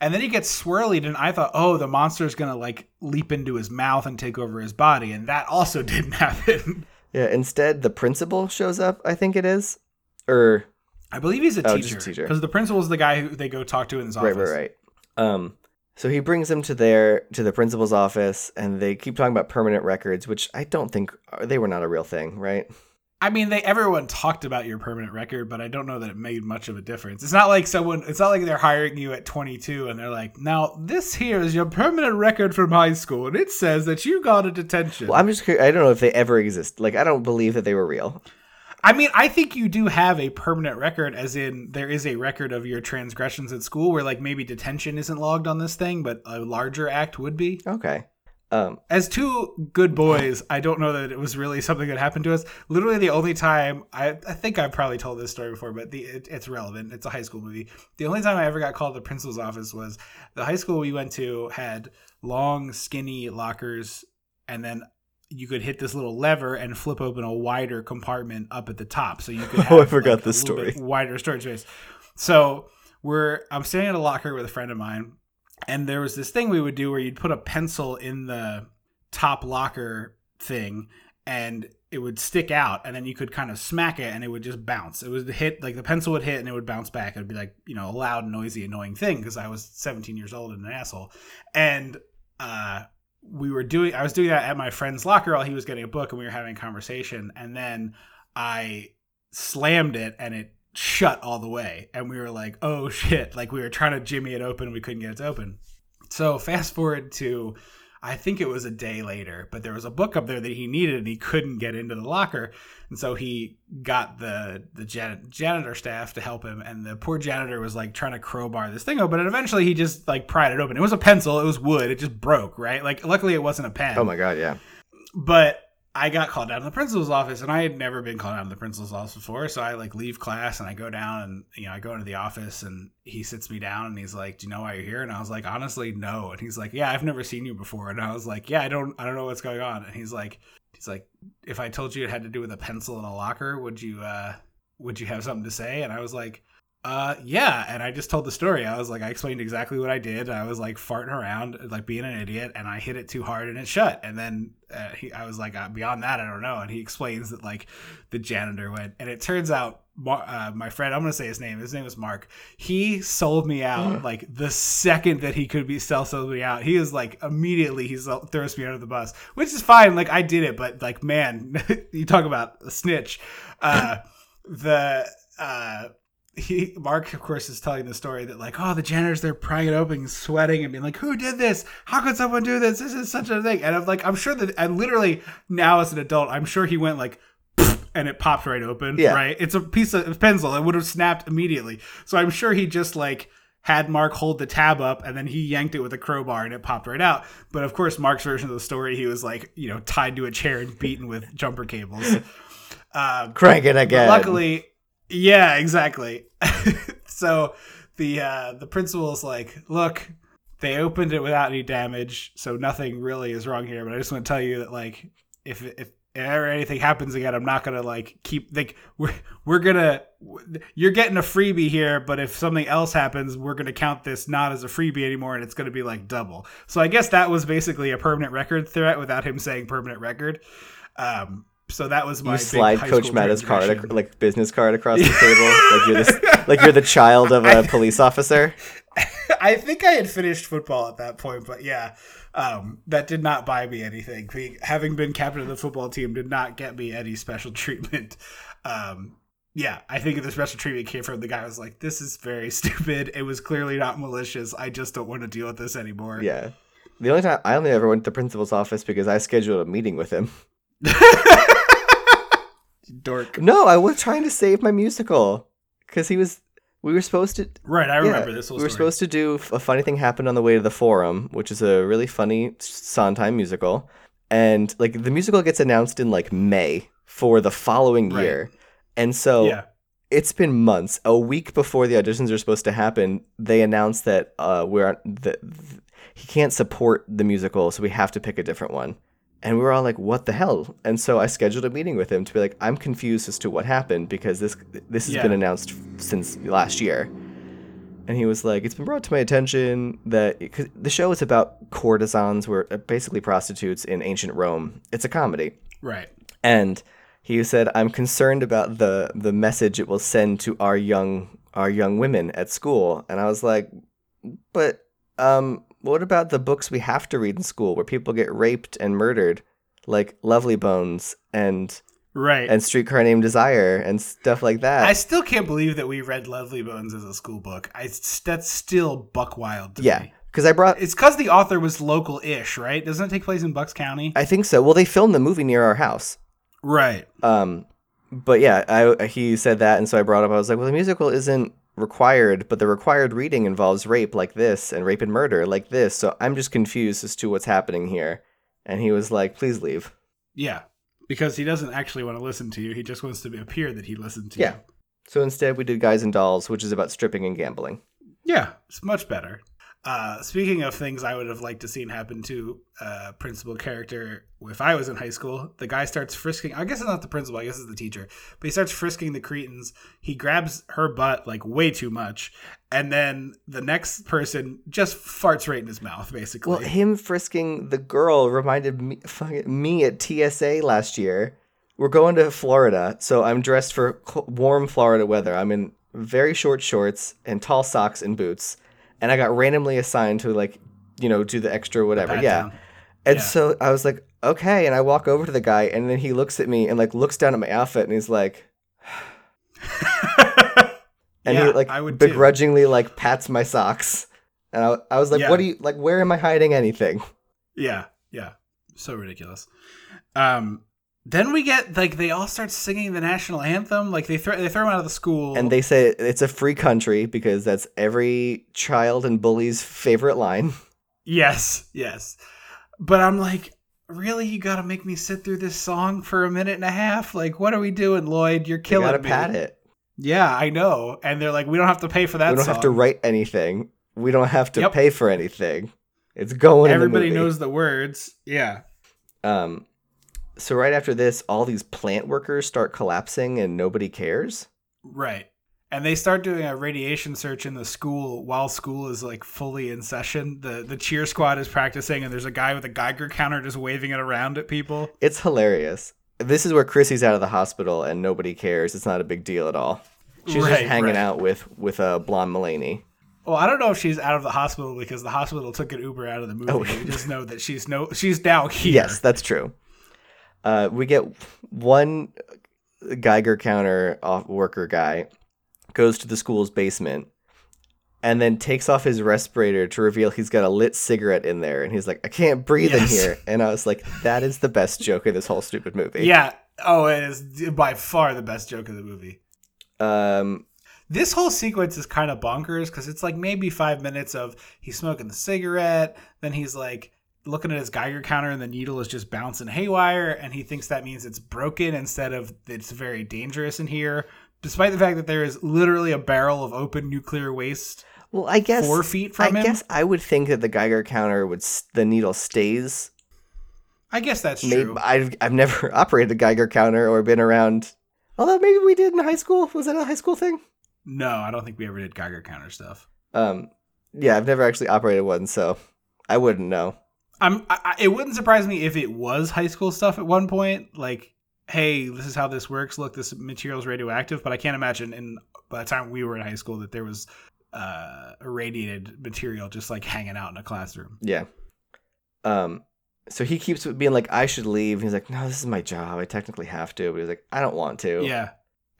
And then he gets swirlied, and I thought, oh, the monster's gonna like leap into his mouth and take over his body, and that also [laughs] didn't happen. Yeah, instead, the principal shows up, I think it is. Or, I believe he's a Oh, teacher because the principal's the guy who they go talk to in his office. right, right, right. Um, so he brings him to their to the principal's office, and they keep talking about permanent records, which I don't think they were not a real thing, right? I mean, they everyone talked about your permanent record, but I don't know that it made much of a difference. It's not like someone. It's not like they're hiring you at 22 and they're like, "Now this here is your permanent record from high school, and it says that you got a detention." Well, I'm just curious. I don't know if they ever exist. Like, I don't believe that they were real. I mean, I think you do have a permanent record, as in there is a record of your transgressions at school, where like maybe detention isn't logged on this thing, but a larger act would be. Okay. Um, As two good boys, I don't know that it was really something that happened to us. Literally, the only time I, I think I've probably told this story before, but the it, it's relevant. It's a high school movie. The only time I ever got called to the principal's office was the high school we went to had long, skinny lockers, and then you could hit this little lever and flip open a wider compartment up at the top, so you could. Have, [laughs] Oh, I forgot like, this story. Wider storage space. So we're I'm standing in a locker with a friend of mine, and there was this thing we would do where you'd put a pencil in the top locker thing and it would stick out and then you could kind of smack it and it would just bounce. It would hit like the pencil would hit and it would bounce back. It would be like you know a loud noisy annoying thing because i was 17 years old and an asshole. And uh we were doing i was doing that at my friend's locker while he was getting a book and we were having a conversation. And then i slammed it and it shut all the way. And we were like oh shit. Like we were trying to jimmy it open. We couldn't get it to open. So fast forward to I think it was a day later, but there was a book up there that he needed and he couldn't get into the locker. And so he got the the jan- janitor staff to help him. And the poor janitor was like trying to crowbar this thing open. And eventually he just like pried it open. It was a pencil, it was wood, it just broke, right? Like luckily it wasn't a pen. Oh my god, yeah. but I got called down to the principal's office, and I had never been called down to the principal's office before. So I like leave class and I go down, and you know I go into the office, and he sits me down, and he's like, "Do you know why you're here?" And I was like, "Honestly, no." And he's like, "Yeah, I've never seen you before." And I was like, "Yeah, I don't, I don't know what's going on." And he's like, "He's like, if I told you it had to do with a pencil in a locker, would you, uh, would you have something to say?" And I was like, uh yeah and i just told the story. I was like i explained exactly what i did. I was like farting around like being an idiot and i hit it too hard and it shut. And then uh, he, i was like uh, beyond that i don't know. And he explains that like the janitor went and it turns out Mar- uh, my friend i'm gonna say his name his name is mark. He sold me out like the second that he could be sell sold me out. He is like immediately he throws me under the bus which is fine. Like i did it but like man [laughs] you talk about a snitch. Uh [laughs] the uh he Mark, of course, is telling the story that like, oh, the janitors they're prying it open, sweating, and being like, who did this? How could someone do this? This is such a thing. And I'm like, I'm sure that I literally now as an adult, I'm sure he went like, [laughs] and it popped right open. Yeah. Right. It's a piece of pencil. It would have snapped immediately. So I'm sure he just like had Mark hold the tab up and then he yanked it with a crowbar and it popped right out. But of course, Mark's version of the story, he was like, you know, tied to a chair and beaten with jumper cables. [laughs] Um, Crank it again. luckily, yeah, exactly. [laughs] so the uh, the principal's like, look, they opened it without any damage, so nothing really is wrong here. But I just want to tell you that like, if if ever anything happens again, I'm not gonna like keep like we're we're gonna you're getting a freebie here, but if something else happens, we're gonna count this not as a freebie anymore, and it's gonna be like double. So I guess that was basically a permanent record threat without him saying permanent record. Um, so that was my you slide high Coach Matta's card, like business card, across the [laughs] table, like you're the like you're the child of a [laughs] police officer. [laughs] I think I had finished football at that point, but yeah, um, that did not buy me anything. Being, having been captain of the football team did not get me any special treatment. Um, yeah, I think the special treatment came from the guy who was like, "This is very stupid. It was clearly not malicious. I just don't want to deal with this anymore." Yeah. The only time I only ever went to the principal's office because I scheduled a meeting with him. Dork. No, I was trying to save my musical because he was We were supposed to Right, I Yeah, remember this we were story. supposed to do a funny thing happened on the way to the forum, which is a really funny Sondheim musical, and like the musical gets announced in like May for the following Right. year, and so yeah. it's been months. A week before the auditions are supposed to happen, they announced that uh, we're that he can't support the musical, so we have to pick a different one. And we were all like, "What the hell?" And so I scheduled a meeting with him to be like, "I'm confused as to what happened because this this has Yeah. been announced since last year." And he was like, "It's been brought to my attention that cause the show is about courtesans, were basically prostitutes in ancient Rome. It's a comedy." Right. and he said i'm concerned about the the message it will send to our young our young women at school and i was like but um what about the books we have to read in school where people get raped and murdered like lovely bones and Right. and streetcar named desire and stuff like that I still can't believe that we read Lovely Bones as a school book. I that's still buck wild to yeah me. because i brought It's because the author was local-ish, right? Doesn't it take place in Bucks County? i think so well they filmed the movie near our house right. Um, but yeah, I he said that, and so I brought up. I was like, well, the musical isn't required, but the required reading involves rape like this and rape and murder like this. So I'm just confused as to what's happening here. And he was like, please leave. Yeah. Because he doesn't actually want to listen to you. He just wants to appear that he listened to Yeah. you. So instead, we did Guys and Dolls, which is about stripping and gambling. Yeah, it's much better. Uh, speaking of things I would have liked to seen happen to uh, principal character if I was in high school, the guy starts frisking. I guess it's not the principal. I guess it's the teacher. But he starts frisking the Cretins. He grabs her butt like way too much, and then the next person just farts right in his mouth, basically. Well, him frisking the girl reminded me, me at TSA last year. We're going to Florida, so I'm dressed for warm Florida weather. I'm in very short shorts and tall socks and boots, and I got randomly assigned to like, you know, do the extra whatever. Pat yeah. down. And Yeah. so I was like, okay, and I walk over to the guy, and then he looks at me and like looks down at my outfit, and he's like, [laughs] and Yeah, he like I would too. begrudgingly like pats my socks, and I, I was like, Yeah. what do you like? Where am I hiding anything? Yeah, yeah. So ridiculous. Um then we get like they all start singing the national anthem. Like they throw they throw him out of the school. And they say it's a free country because that's every child and bully's favorite line. [laughs] Yes, yes. But I'm like, really? You got to make me sit through this song for a minute and a half? Like, what are we doing, Lloyd? You're You killing gotta me. pat it. Yeah, I know. And they're like, we don't have to pay for that. we don't song. have to write anything. We don't have to Yep. pay for anything. It's going. Everybody in the movie. knows the words. Yeah. Um, so right after this, all these plant workers start collapsing, and nobody cares. Right. And they start doing a radiation search in the school while school is like fully in session. The the cheer squad is practicing and there's a guy with a Geiger counter just waving it around at people. It's hilarious. This is where Chrissy's out of the hospital, and nobody cares. It's not a big deal at all. She's Right, just hanging right. out with with a uh, blonde Mulaney. Well, I don't know if she's out of the hospital because the hospital took an Uber out of the movie. Oh. we just [laughs] know that she's no she's now here. Yes, that's true. Uh, we get one Geiger counter off worker guy goes to the school's basement and then takes off his respirator to reveal he's got a lit cigarette in there and he's like I can't breathe Yes. in here and I was like that is the best joke in this whole stupid movie. Yeah. Oh, it is by far the best joke of the movie. Um This whole sequence is kind of bonkers because it's like maybe five minutes of he's smoking the cigarette, then he's like looking at his Geiger counter and the needle is just bouncing haywire, and he thinks that means it's broken instead of it's very dangerous in here. Despite the fact that there is literally a barrel of open nuclear waste. well I guess Four feet from I him? guess I would think that the Geiger counter would the needle stays. I guess that's Maybe true. I've I've never [laughs] operated a Geiger counter or been around Although maybe we did in high school. Was that a high school thing? No, I don't think we ever did Geiger counter stuff. Um, yeah, I've never actually operated one, so I wouldn't know. I'm. I, it wouldn't surprise me if it was high school stuff at one point. Like, hey, this is how this works. Look, this material's radioactive. But I can't imagine in by the time we were in high school that there was uh, irradiated material just like hanging out in a classroom. Yeah. Um, so he keeps being like, "I should leave." He's like, "No, this is my job. I technically have to." But he's like, "I don't want to." Yeah.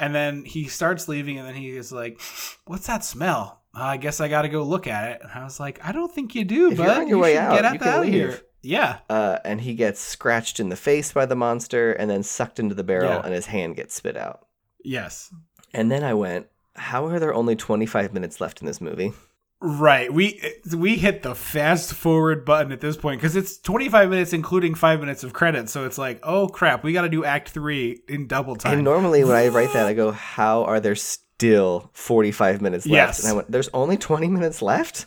And then he starts leaving, and then he is like, "What's that smell? I guess I got to go look at it." And I was like, "I don't think you do, If bud. your You way should out, get out, out of here." Yeah. Uh, and he gets scratched in the face by the monster, and then sucked into the barrel, Yeah. and his hand gets spit out. Yes. And then I went, How are there only 25 minutes left in this movie? Right. We we hit the fast forward button at this point because it's 25 minutes, including five minutes of credits. So it's like, oh crap, we got to do Act Three in double time. And normally when I write that, I go, "How are there still 45 minutes left?" Yes. And I went, "There's only 20 minutes left."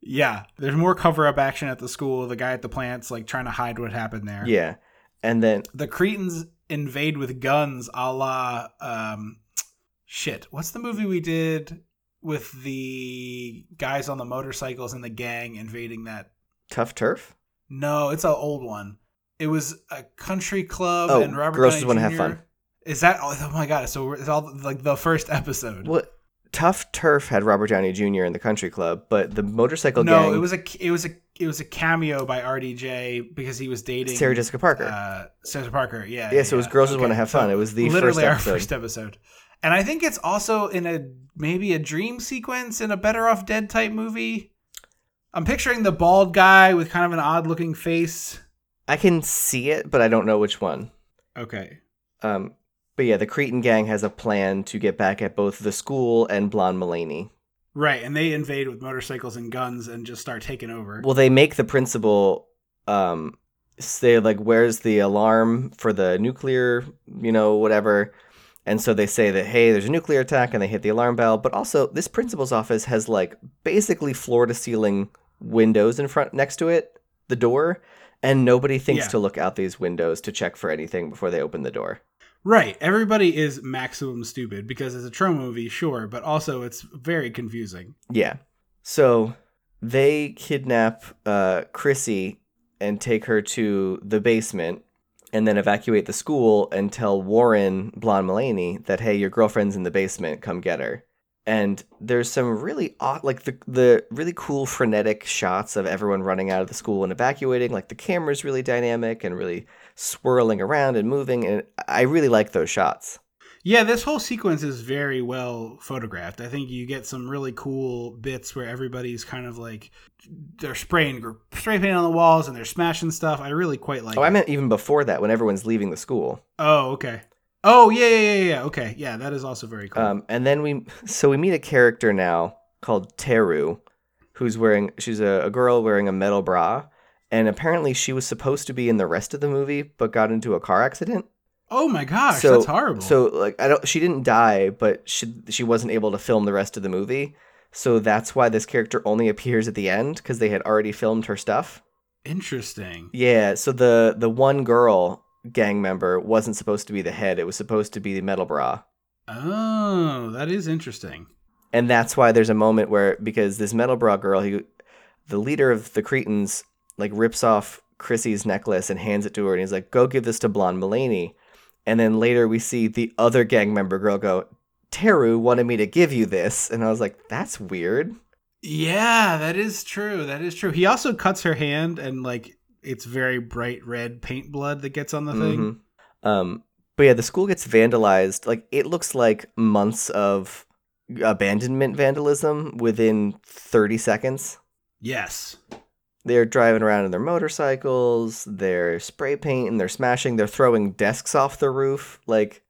yeah, there's more cover up action at the school. The guy at the plant's like trying to hide what happened there. Yeah, and then The Cretans invade with guns, a la um, shit. What's the movie we did with the guys on the motorcycles and the gang invading that Tuff Turf. No, it's an old one. It was a country club Oh, and Robert Girls Downey Just Wanna Have Fun. Is that? Oh my god! So it's all like the first episode. What? Tuff Turf had Robert Downey Jr. in the country club, but the motorcycle no, gang. it was a it was a it was a cameo by RDJ because he was dating Sarah Jessica Parker. Uh, Sarah Parker, yeah. Yeah, so it was Girls Just Wanna Have Fun. It was the literally first our episode. first episode, and I think it's also in a maybe a dream sequence in a Better Off Dead type movie. I'm picturing the bald guy with kind of an odd looking face. I can see it, but I don't know which one. Okay, Um, but yeah, the Cretin gang has a plan to get back at both the school and Blonde Mulaney. right, and they invade with motorcycles and guns and just start taking over. Well, they make the principal um say like, "Where's the alarm for the nuclear? You know, whatever." And so they say that, "Hey, there's a nuclear attack," and they hit the alarm bell. But also, this principal's office has like basically floor to ceiling windows in front next to it, the door, and nobody thinks Yeah. to look out these windows to check for anything before they open the door. Right. Everybody is maximum stupid because it's a Troma movie, sure, but also it's very confusing. Yeah. So they kidnap uh, Chrissy and take her to the basement and then evacuate the school and tell Warren, Blonde Mulaney, that, hey, your girlfriend's in the basement, come get her. And there's some really odd, like the, the really cool frenetic shots of everyone running out of the school and evacuating. Like the camera's really dynamic and really swirling around and moving. And I really like those shots. Yeah, this whole sequence is very well photographed. I think you get some really cool bits where everybody's kind of like they're spraying spray paint on the walls and they're smashing stuff. I really quite like Oh, it. I meant even before that, when everyone's leaving the school. Oh, okay. Oh, yeah, yeah, yeah, yeah. Okay. Yeah, that is also very cool. Um, and then we, so we meet a character now called Teru, who's wearing, she's a, a girl wearing a metal bra, and apparently she was supposed to be in the rest of the movie, but got into a car accident. oh my gosh, so that's horrible. So like, I don't, she didn't die, but she she wasn't able to film the rest of the movie. So that's why this character only appears at the end because they had already filmed her stuff. interesting. Yeah. So the the one girl gang member wasn't supposed to be the head; it was supposed to be the metal bra. Oh, that is interesting. and that's why there's a moment where because this metal bra girl he the leader of the cretins like rips off chrissy's necklace and hands it to her and he's like go give this to blonde mulaney and then later we see the other gang member girl go teru wanted me to give you this and i was like that's weird Yeah, that is true. That is true. He also cuts her hand and like it's very bright red paint blood that gets on the thing. Mhm. um but yeah the school gets vandalized like it looks like months of abandonment vandalism within 30 seconds Yes. they're driving around in their motorcycles, they're spray painting, they're smashing, they're throwing desks off the roof, like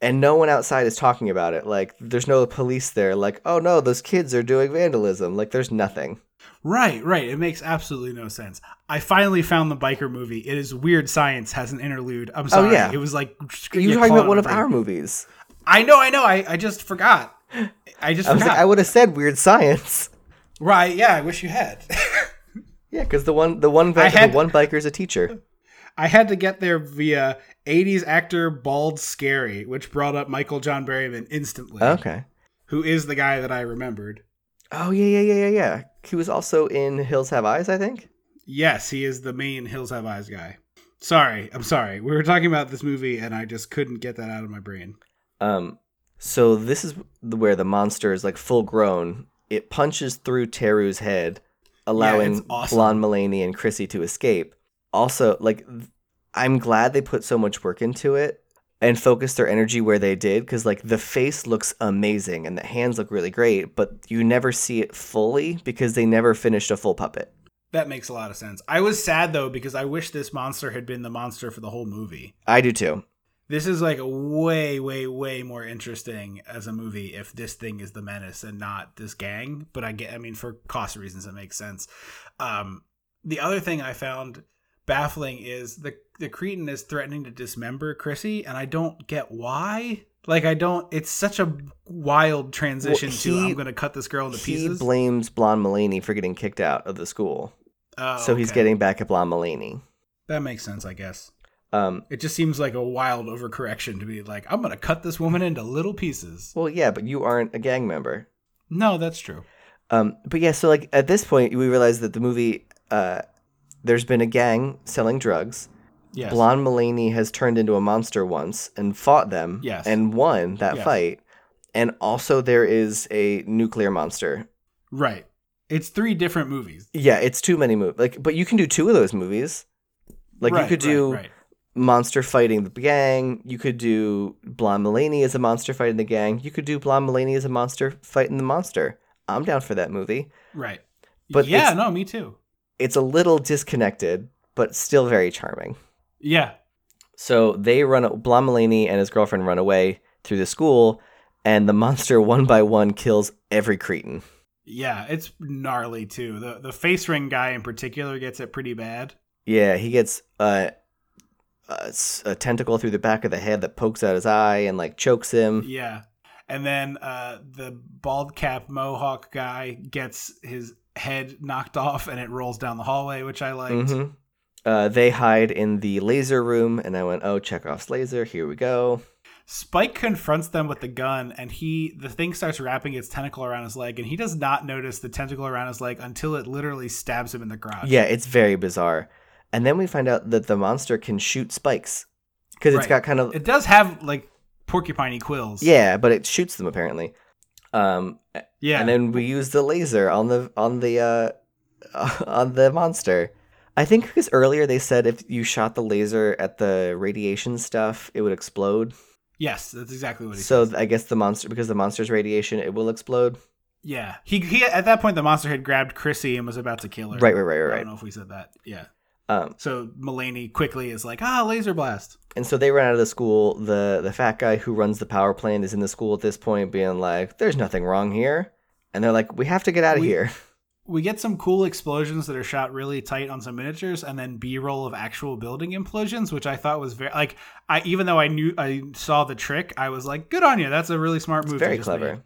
and no one outside is talking about it. Like there's no police there like, "Oh no, those kids are doing vandalism." Like there's nothing. Right, right. It makes absolutely no sense. I finally found the biker movie. It is Weird Science has an interlude. I'm oh, sorry. Oh, yeah. It was like You're yeah, talking about one of our movies. I know, I know. I, I just forgot. I just I forgot. like, I would have said weird science. right, yeah, I wish you had. [laughs] Yeah, because the one the one I had- the one biker is a teacher. I had to get there via 80s actor Bald Scary, which brought up Michael John Berryman instantly. Okay. Who is the guy that I remembered. Oh yeah, yeah, yeah, yeah, yeah. He was also in Hills Have Eyes, I think. Yes, he is the main Hills Have Eyes guy. Sorry, I'm sorry. We were talking about this movie and I just couldn't get that out of my brain. Um, so this is where the monster is like full grown. It punches through Teru's head, allowing it's awesome. Blonde Mulaney and Chrissy to escape. Also, like, I'm glad they put so much work into it and focused their energy where they did because, like, the face looks amazing and the hands look really great, but you never see it fully because they never finished a full puppet. That makes a lot of sense. I was sad though because I wish this monster had been the monster for the whole movie. I do too. this is like way, way, way more interesting as a movie if this thing is the menace and not this gang. But I get, I mean, for cost reasons, it makes sense. Um, the other thing I found baffling is the the Cretin is threatening to dismember Chrissy, and I don't get why. Like, I don't. It's such a wild transition Well, to I'm going to cut this girl into He pieces. blames Blonde Mulaney for getting kicked out of the school. Oh, so he's okay. getting back at Blonde Mulaney. that makes sense, I guess. Um, It just seems like a wild overcorrection to be like, I'm going to cut this woman into little pieces. well, yeah, but you aren't a gang member. No, that's true. Um, but yeah, so like at this point, we realize that the movie, uh, there's been a gang selling drugs. Yes. Blonde Mulaney has turned into a monster once and fought them. Yes. And won that Yes. fight. And also, there is a nuclear monster. Right. It's three different movies. Yeah, it's too many movies. Like, but you can do two of those movies. Like you could do right. monster fighting the gang. You could do Blonde Mulaney as a monster fighting the gang. You could do Blonde Mulaney as a monster fighting the monster. I'm down for that movie. Right. But yeah, no, me too. It's a little disconnected, but still very charming. Yeah. So they run. Blonde Mulaney and his girlfriend run away through the school, and the monster [laughs] one by one kills every cretin. Yeah, it's gnarly too. The the face ring guy in particular gets it pretty bad. Yeah, he gets uh, a, a tentacle through the back of the head that pokes out his eye and like chokes him. Yeah. And then uh the bald cap mohawk guy gets his head knocked off and it rolls down the hallway, which I liked. hmm Uh, they hide in the laser room, and I went, "Oh, Chekhov's laser. Here we go." Spike confronts them with the gun, and he the thing starts wrapping its tentacle around his leg, and he does not notice the tentacle around his leg until it literally stabs him in the crotch. Yeah, it's very bizarre. And then we find out that the monster can shoot spikes because it's Right. got kind of It does have like porcupiney quills. yeah, but it shoots them apparently. Um, Yeah. and then we use the laser on the on the uh, [laughs] on the monster. I think because earlier they said if you shot the laser at the radiation stuff, it would explode. Yes, that's exactly what he So says. I guess the monster because the monster's radiation, it will explode. Yeah. He, he at that point the monster had grabbed Chrissy and was about to kill her. Right, right, right, I right, right. don't know if we said that. Yeah. Um, So Mulaney quickly is like, ah, laser blast. and so they run out of the school. the The fat guy who runs the power plant is in the school at this point, being like, "There's nothing wrong here," and they're like, "We have to get out of We- here." We get some cool explosions that are shot really tight on some miniatures, and then B-roll of actual building implosions, which I thought was very like. I even though I knew I saw the trick, I was like, "Good on you! That's a really smart move." It's very clever.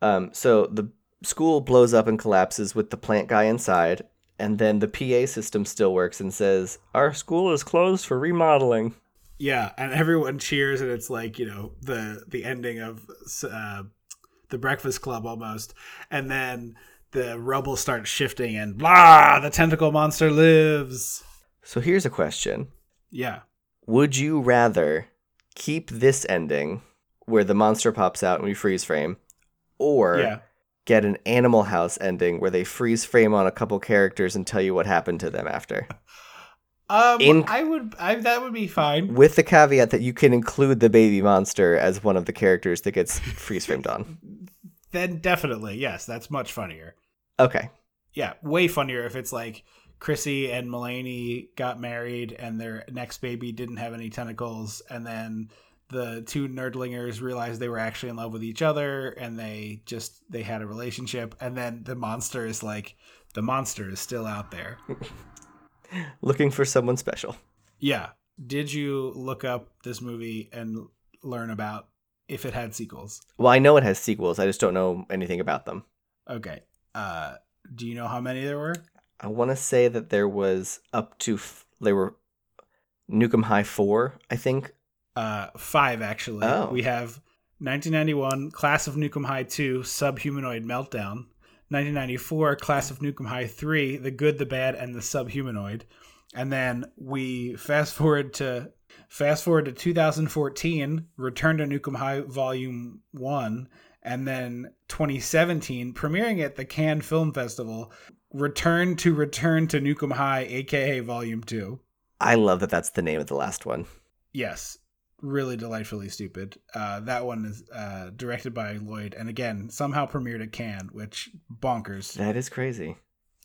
Um, so the school blows up and collapses with the plant guy inside, and then the PA system still works and says, Our school is closed for remodeling. Yeah, and everyone cheers, and it's like you know the the ending of uh, the Breakfast Club almost, and then the rubble starts shifting, and blah, the tentacle monster lives. "So here's a question: Yeah, Would you rather keep this ending, where the monster pops out and we freeze frame, or yeah. get an Animal House ending where they freeze frame on a couple characters and tell you what happened to them after?" [laughs] Um, In- I would, I that would be fine. With the caveat that you can include the baby monster as one of the characters that gets freeze framed on. [laughs] Then definitely, yes, that's much funnier. Okay. Yeah, way funnier if it's like Chrissy and Mulaney got married and their next baby didn't have any tentacles, and then the two nerdlingers realized they were actually in love with each other and they just they had a relationship, and then the monster is like the monster is still out there. [laughs] Looking for someone special. Yeah. Did you look up this movie and learn about if it had sequels? Well, I know it has sequels. I just don't know anything about them. Okay. Uh do you know how many there were? I want to say that there was up to f- they were Nuke 'Em High Four, I think. Uh, five actually. Oh. We have 1991 Class of Nuke 'Em High 2 Subhumanoid Meltdown. 1994 Class of Nuke 'Em High 3 The Good, the Bad, and the Subhumanoid. And then we fast forward to fast forward to 2014 Return to Nuke 'Em High Volume 1 and then 2017 premiering at the Cannes Film Festival Return to Return to Nuke 'Em High aka Volume 2. I love that that's the name of the last one. Yes, really delightfully stupid. Uh, that one is uh, directed by Lloyd, and again somehow premiered at Cannes, which bonkers. That is crazy.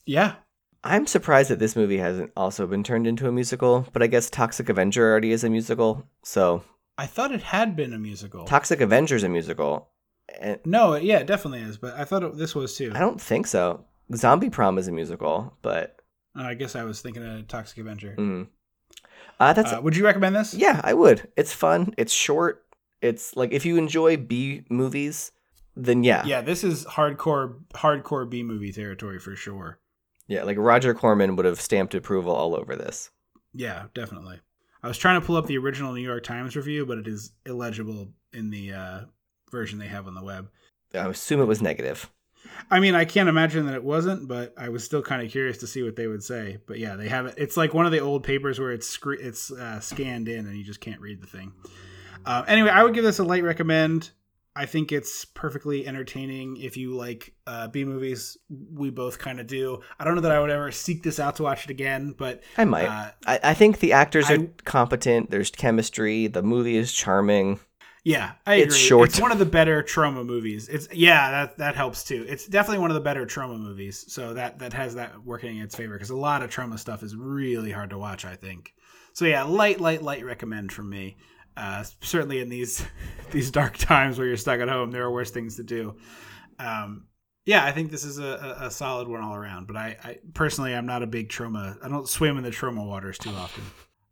Yeah, I'm surprised that this movie hasn't also been turned into a musical, but I guess Toxic Avenger already is a musical, so I thought it had been a musical. Toxic Avenger is a musical. And no, yeah, it definitely is. But I thought it, this was too. I don't think so. Zombie Prom is a musical, but Oh, I guess I was thinking of Toxic Avenger. mm. uh, that's Uh, would you recommend this? yeah, I would. It's fun. It's short. It's like if you enjoy B movies, then yeah, Yeah, this is hardcore, hardcore B movie territory for sure. Yeah. Like Roger Corman would have stamped approval all over this. Yeah, definitely. I was trying to pull up the original New York Times review, but it is illegible in the uh, version they have on the web. I assume it was negative. I mean, I can't imagine that it wasn't, but I was still kind of curious to see what they would say. But yeah, they have it. It's like one of the old papers where it's scre- it's uh, scanned in and you just can't read the thing. Uh, anyway, I would give this a light recommend. I think it's perfectly entertaining if you like uh, B movies. We both kind of do. I don't know that I would ever seek this out to watch it again, but I might. Uh, I, I think the actors I- are competent. There's chemistry. The movie is charming. Yeah, I agree. It's short. It's one of the better Troma movies. It's yeah, that that helps too. It's definitely one of the better Troma movies. So that that has that working in its favor because a lot of Troma stuff is really hard to watch. I think. So yeah, light, light, light recommend from me. Uh, certainly in these [laughs] these dark times where you're stuck at home, there are worse things to do. Um, yeah, I think this is a, a, solid one all around. But I, I personally, I'm not a big Troma. I don't swim in the Troma waters too often.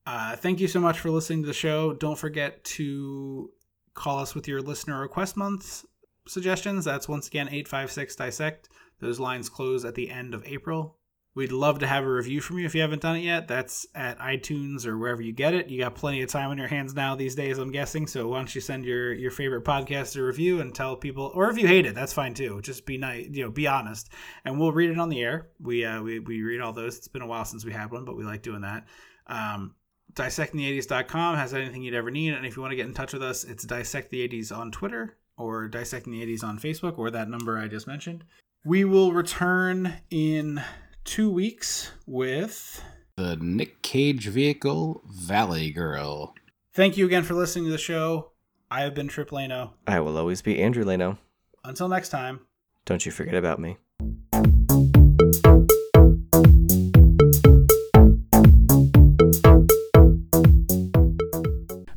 Uh, thank you so much for listening to the show. Don't forget to call us with your listener request month suggestions. That's once again 856 Dissect. Those lines close at the end of April. We'd love to have a review from you if you haven't done it yet. That's at iTunes or wherever you get it. You got plenty of time on your hands now these days, I'm guessing. So why don't you send your, your favorite podcast a review and tell people, or if you hate it, that's fine too. Just be nice, you know, be honest, and we'll read it on the air. We uh, we we read all those. It's been a while since we had one, but we like doing that. Um, dissectingthe80s.com has anything you'd ever need and if you want to get in touch with us it's dissect the 80s on twitter or dissecting the 80s on facebook or that number i just mentioned we will return in two weeks with The Nick Cage vehicle, Valley Girl. thank you again for listening to the show i have been trip lano I will always be Andrew Leno. until next time Don't you forget about me.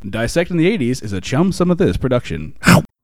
Dissecting the 80s is a Chum Some of This production.